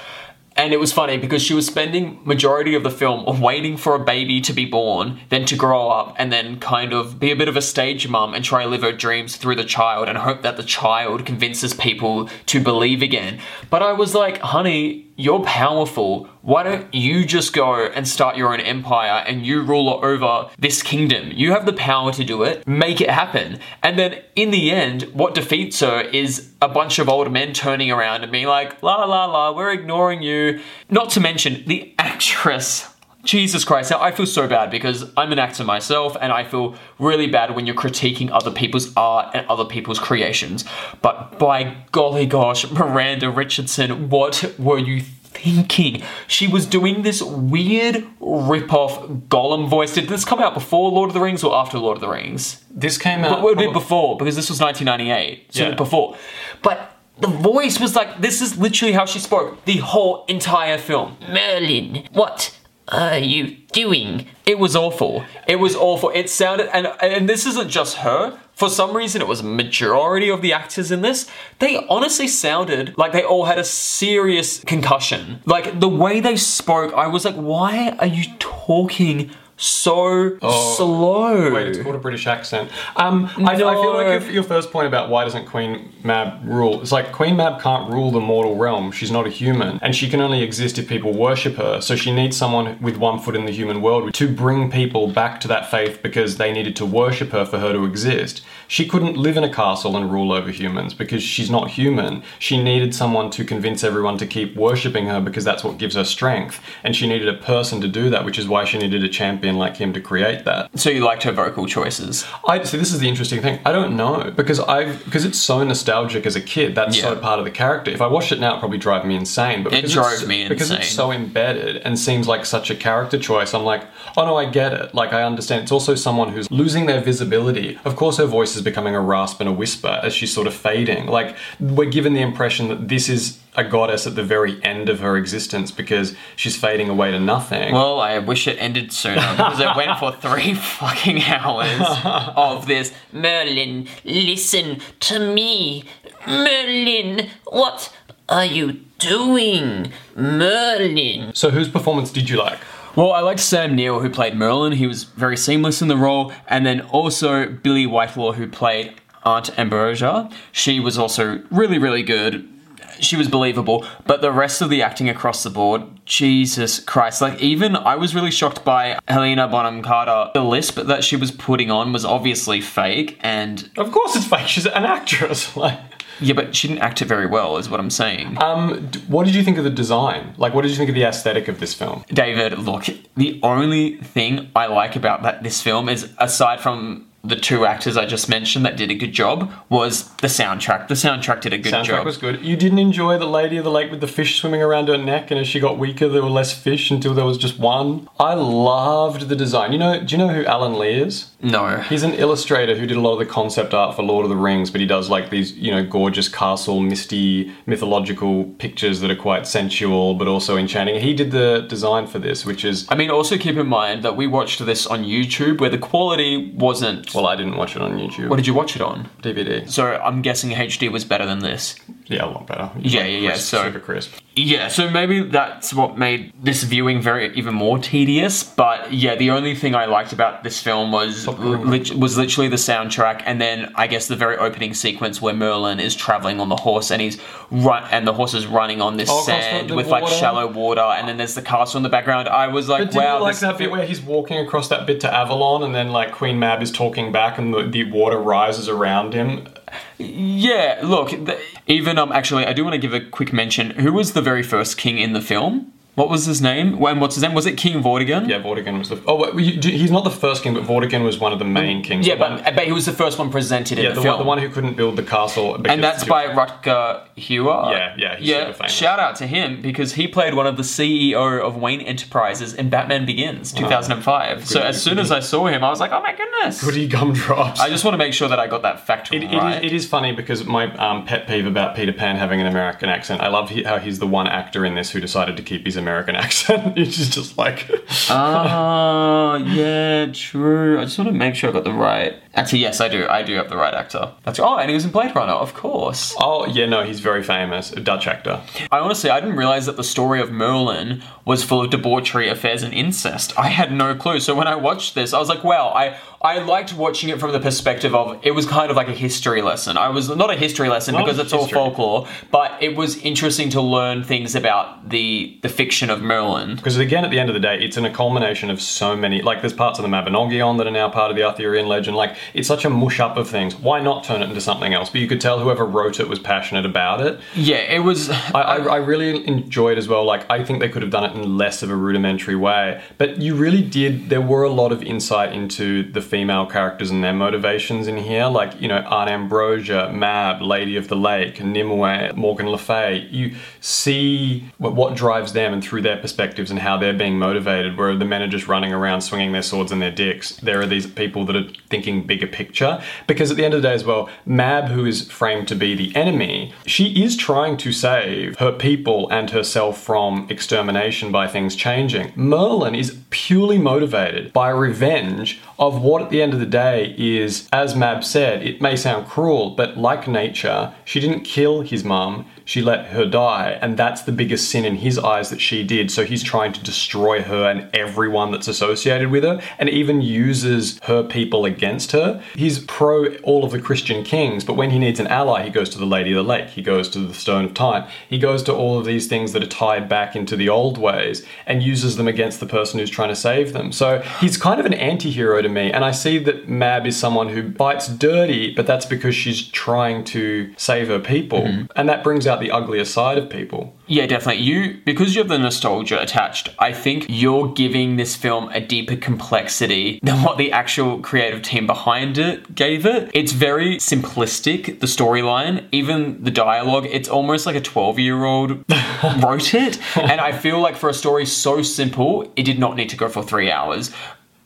And it was funny because she was spending majority of the film waiting for a baby to be born, then to grow up, and then kind of be a bit of a stage mum and try to live her dreams through the child and hope that the child convinces people to believe again. But I was like, honey, you're powerful. Why don't you just go and start your own empire and you rule over this kingdom? You have the power to do it. Make it happen. And then in the end, what defeats her is a bunch of old men turning around and being like, la la la, we're ignoring you. Not to mention the actress. Jesus Christ, now I feel so bad because I'm an actor myself and I feel really bad when you're critiquing other people's art and other people's creations. But by golly gosh, Miranda Richardson, what were you thinking? She was doing this weird rip-off Gollum voice. Did this come out before Lord of the Rings or after Lord of the Rings? This came out. But would be before because this was 1998, so Yeah. before. But the voice was like this is literally how she spoke the whole entire film. Merlin, what are you doing? It was awful. It was awful. It sounded and and this isn't just her. For some reason, it was a majority of the actors in this. They honestly sounded like they all had a serious concussion. Like the way they spoke, I was like, "Why are you talking so slow?" Wait, it's called a British accent. Um, I, I feel like your, your first point about why doesn't Queen Mab rule? It's like Queen Mab can't rule the mortal realm. She's not a human, and she can only exist if people worship her. So she needs someone with one foot in the human world to bring people back to that faith because they needed to worship her for her to exist. She couldn't live in a castle and rule over humans because she's not human. She needed someone to convince everyone to keep worshipping her because that's what gives her strength. And she needed a person to do that, which is why she needed a champion like him to create that. so you liked her vocal choices. I see. This is the interesting thing. I don't know because I because it's so nostalgic as a kid. That's so Yeah. part of the character. If I watched it now, it'd probably drive me insane. But It drove me because it's so embedded and seems like such a character choice. I'm like, oh no, I get it. Like I understand. It's also someone who's losing their visibility. Of course, her voice is becoming a rasp and a whisper as she's sort of fading. Like we're given the impression that this is a goddess at the very end of her existence because she's fading away to nothing. Well, I wish it ended sooner because it went for three fucking hours of this. Merlin, listen to me. Merlin, what are you doing? Merlin. so whose performance did you like? Well, I liked Sam Neill who played Merlin. He was very seamless in the role, and then also Billie Whitelaw who played Aunt Ambrosia. She was also really, really good. She was believable, but the rest of the acting across the board, Jesus Christ! Like even I was really shocked by Helena Bonham Carter. The lisp that she was putting on was obviously fake, and Of course, it's fake. She's an actress. Like. yeah, but she didn't act it very well, is what I'm saying. Um, what did you think of the design? Like, what did you think of the aesthetic of this film? David, look, the only thing I like about that this film is aside from the two actors I just mentioned that did a good job was the soundtrack. The soundtrack did a good Soundtrack job. Soundtrack was good. You didn't enjoy the lady of the lake with the fish swimming around her neck, and as she got weaker, there were less fish until there was just one. I loved the design. You know, do you know who Alan Lee is? no. He's an illustrator who did a lot of the concept art for Lord of the Rings, but he does like these, you know, gorgeous castle, misty, mythological pictures that are quite sensual but also enchanting. He did the design for this, which is I mean, also keep in mind that we watched this on YouTube where the quality wasn't. Well, I didn't watch it on YouTube. What did you watch it on? DVD? So I'm guessing HD was better than this. Yeah, a lot better. Yeah, yeah, yeah, Crisp, so- super crisp. Yeah, so maybe that's what made this viewing very even more tedious. But yeah, the only thing I liked about this film was lit- was literally the soundtrack, and then I guess the very opening sequence where Merlin is traveling on the horse and he's run and the horse is running on this Oh, sand with like water. shallow water, and then there's the castle in the background. I was like, But wow, you like that bit where he's walking across that bit to Avalon and then like Queen Mab is talking back and the, the water rises around him? Yeah, look, the, even um, actually, I do want to give a quick mention. Who was the very first king in the film? What was his name? When what's his name? Was it King Vortigern? Yeah, Vortigern was the. Oh, wait, he's not the first king, but Vortigern was one of the main kings. Yeah, The one- but, but he was the first one presented in yeah, the, the film. one, the one who couldn't build the castle. and that's by was- Rutger Hauer. Yeah, yeah, he's yeah. super famous. Shout out to him because he played one of the CEO of Wayne Enterprises in Batman Begins, 2005. so Goody- as soon as I saw him, I was like, oh my goodness. Goody gumdrops. I just want to make sure that I got that fact It, it, right. is, it is funny because my um, pet peeve about Peter Pan having an American accent. I love he, how he's the one actor in this who decided to keep his American accent. It's just, like Oh, yeah, true. I just want to make sure I got the right. Actually, yes, I do. I do have the right actor. That's oh, and he was in Blade Runner, of course. Oh yeah, no, he's very famous, a Dutch actor. I honestly, I didn't realize that the story of Merlin was full of debauchery, affairs, and incest. I had no clue. So when I watched this, I was like, wow, I, I liked watching it from the perspective of it was kind of like a history lesson. I was not a history lesson because it's all folklore, but it was interesting to learn things about the the fiction of Merlin. Because again, at the end of the day, it's in a culmination of so many. Like, there's parts of the Mabinogion that are now part of the Arthurian legend. Like, it's such a mush up of things. Why not turn it into something else? But you could tell whoever wrote it was passionate about it. Yeah, it was. I, I, I really enjoyed as well. Like, I think they could have done it in less of a rudimentary way. But you really did. There were a lot of insight into the female characters and their motivations in here. Like, you know, Aunt Ambrosia, Mab, Lady of the Lake, Nimue, Morgan Le Fay. You see what, what drives them and through their perspectives and how they're being motivated. Where the men are just running around swinging their swords and their dicks. There are these people that are thinking bigger picture. Because at the end of the day, as well, Mab, who is framed to be the enemy, she is trying to save her people and herself from extermination by things changing. Merlin is purely motivated by revenge of what, at the end of the day, is, as Mab said, it may sound cruel, but like nature, she didn't kill his mum. She let her die, and that's the biggest sin in his eyes that she did. So he's trying to destroy her and everyone that's associated with her, and even uses her people against her. He's pro all of the Christian kings, but when he needs an ally, he goes to the Lady of the Lake, he goes to the Stone of Time, he goes to all of these things that are tied back into the old ways and uses them against the person who's trying to save them. So he's kind of an anti hero to me, and I see that Mab is someone who bites dirty, but that's because she's trying to save her people, mm-hmm. and that brings out the uglier side of people. Yeah, definitely. You because you have the nostalgia attached. I think you're giving this film a deeper complexity than what the actual creative team behind it gave it. It's very simplistic. The storyline, even the dialogue, it's almost like a 12 year old wrote it. And I feel like for a story so simple, it did not need to go for three hours.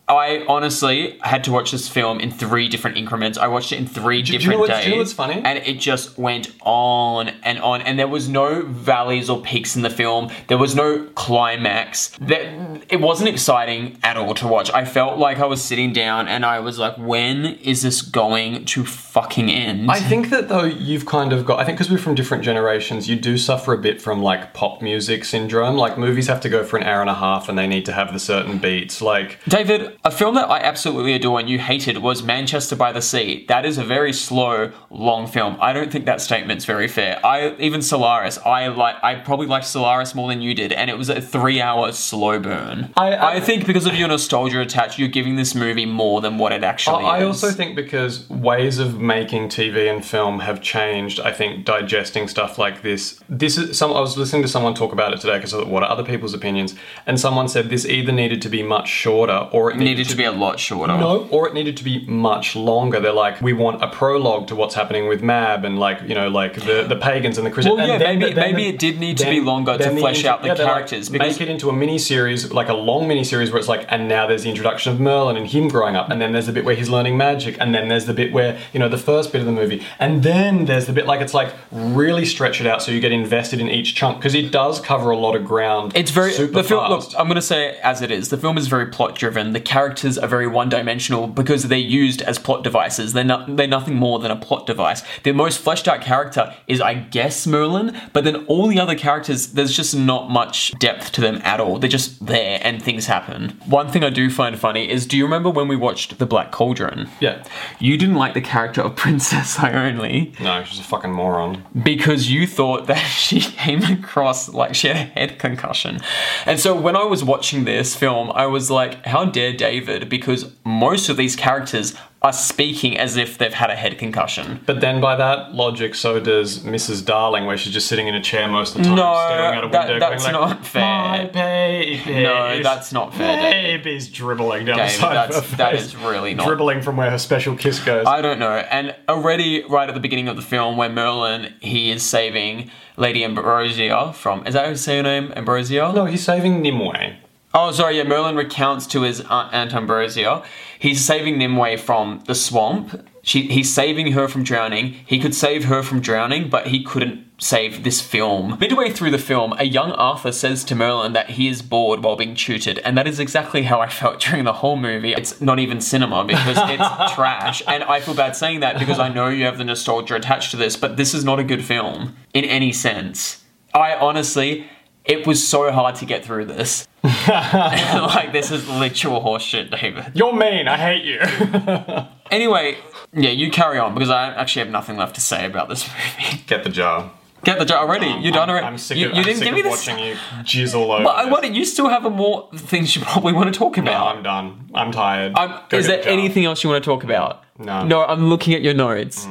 I honestly had to watch this film in three different increments. I watched it in three do you know different what's- days. do you know what's funny? And it just went on and on. And there was no valleys or peaks in the film. There was no climax. That it wasn't exciting at all to watch. I felt like I was sitting down and I was like, when is this going to fucking end? I think that though you've kind of got I think because we're from different generations, you do suffer a bit from like pop music syndrome. Like movies have to go for an hour and a half and they need to have the certain beats. Like David, a film that I absolutely adore and you hated was Manchester by the Sea. That is a very slow, long film. I don't think that statement's very fair. I even Solaris, I like I probably liked Solaris more than you did, and it was a three-hour slow burn. I- I- I think because of your nostalgia attached, you're giving this movie more than what it actually I is. I also think because ways of making TV and film have changed, I think digesting stuff like this. This is some. I was listening to someone talk about it today because what are other people's opinions, and someone said this either needed to be much shorter or it needed to be a lot shorter. No, or it needed to be much longer. They're like, we want a prologue to what's happening with Mab and like you know like the, the pagans and the Christians. Well, yeah, then maybe- then maybe it did need to be longer to flesh out the like, characters, because- make it into a mini series, like a long mini series where it's like, and now there's the introduction of Merlin and him growing up, and then there's the bit where he's learning magic, and then there's the bit where you know the first bit of the movie, and then there's the bit like it's like really stretch it out so you get invested in each chunk because it does cover a lot of ground. It's very super the film. Look, fast. I'm going to say it as it is. The film is very plot driven. The characters are very one dimensional because they're used as plot devices. They're not. They're nothing more than a plot device. The most fleshed out character is, I guess, Merlin. But then all the other characters, there's just not much depth to them at all. They're just there and things happen. One thing I do find funny is, do you remember when we watched The Black Cauldron? yeah. You didn't like the character of Princess Eilonwy No, she's a fucking moron. because you thought that she came across like she had a head concussion. And so when I was watching this film, I was like, how dare David because most of these characters are speaking as if they've had a head concussion. But then by that logic, so does Mrs. Darling, where she's just sitting in a chair most of the time, No, staring out a that- window, that's going like, not fair. My baby. No, that's not fair, David. Baby's dribbling down David, the side that's- of her that face. is really not- dribbling from where her special kiss goes. I don't know. And already, right at the beginning of the film, where Merlin he is saving Lady Ambrosia from is that how you say her name? Ambrosia? no, he's saving Nimue. Oh, sorry. Yeah, Merlin recounts to his aunt, Ambrosia. He's saving Nimue from the swamp. She, he's saving her from drowning. He could save her from drowning, but he couldn't save this film. Midway through the film, a young Arthur says to Merlin that he is bored while being tutored, and that is exactly how I felt during the whole movie. It's not even cinema because it's trash, and I feel bad saying that because I know you have the nostalgia attached to this, but this is not a good film in any sense. I honestly, it was so hard to get through this. like this is literal horseshit, David. You're mean. I hate you. Anyway, yeah, you carry on because I actually have nothing left to say about this movie. Get the jar. Get the jar already. You're done already. I'm sick you, of, you I'm didn't sick give me of this. watching you jizz all over. But I this. want you still have a more things you probably want to talk No, about. I'm done. I'm tired. I'm- is there the anything else you want to talk about? No. Mm. No, I'm looking at your notes.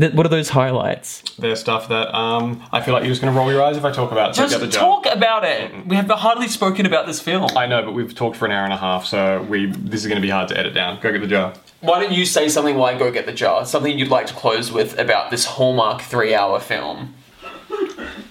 Th- What are those highlights? They're stuff that um I feel like you're just gonna roll your eyes if I talk about it. So Just get the jar. talk about it. We have hardly spoken about this film. I know, but we've talked for an hour and a half, so we this is gonna be hard to edit down. Go get the jar. Why don't you say something while I go get the jar? Something you'd like to close with about this Hallmark three-hour film.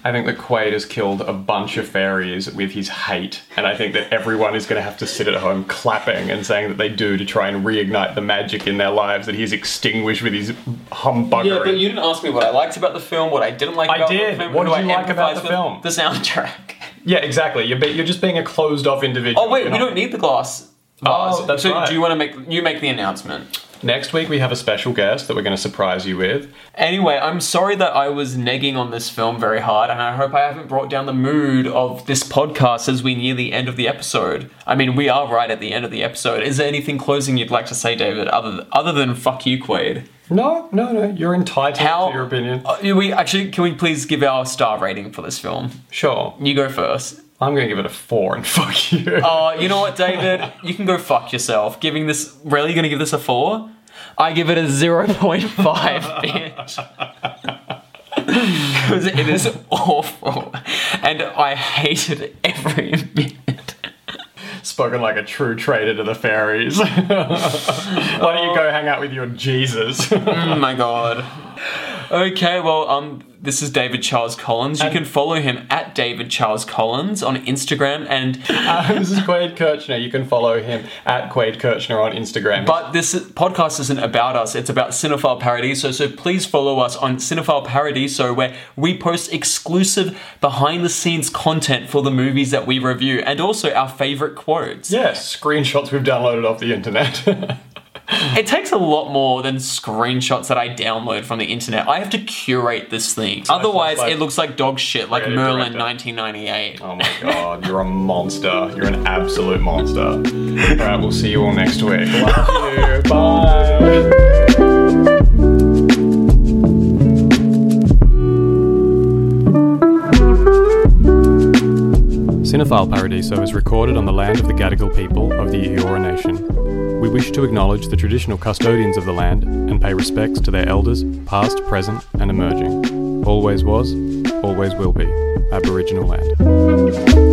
I think that Quaid has killed a bunch of fairies with his hate, and I think that everyone is going to have to sit at home clapping and saying that they do to try and reignite the magic in their lives that he's extinguished with his humbuggery. Yeah, but you didn't ask me what I liked about the film, what I didn't like I about did. the film. What do did I like about the film? The soundtrack. Yeah, exactly. You're, be- you're just being a closed-off individual. Oh wait, we not- don't need the glass. Oh, that's so right. do you want to make you make the announcement? Next week we have a special guest that we're going to surprise you with. Anyway, I'm sorry that I was negging on this film very hard, and I hope I haven't brought down the mood of this podcast as we near the end of the episode. I mean, we are right at the end of the episode. Is there anything closing you'd like to say, David, other than, other than fuck you, Quaid? No, no, no. You're entitled How? to your opinion. Uh, we actually can we please give our star rating for this film? Sure. You go first. I'm going to give it a four and fuck you. Oh, you know what, David? You can go fuck yourself. Giving this really gonna give this a four? I give it a zero point five, bitch. Because it is awful, and I hated every minute. Spoken like a true traitor to the fairies. Why don't you go hang out with your Jesus? Oh my god. Okay, well, um, this is David Charles Collins. You can follow him at David Charles Collins on Instagram, and Uh, this is Quaid Kirchner. You can follow him at Quaid Kirchner on Instagram. But this podcast isn't about us, it's about Cinephile Paradiso. So please follow us on Cinephile Paradiso, where we post exclusive behind the scenes content for the movies that we review and also our favorite quotes. yes, screenshots we've downloaded off the internet. It takes a lot more than screenshots that I download from the internet. I have to curate this thing. Otherwise, like it looks like dog shit, like Merlin director. 1998. oh my god, you're a monster. You're an absolute monster. Alright, we'll see you all next week. Love you. Bye. Cinephile Paradiso is recorded on the land of the Gadigal people of the Eora Nation. We wish to acknowledge the traditional custodians of the land and pay respects to their elders, past, present, and emerging. Always was, always will be, Aboriginal land.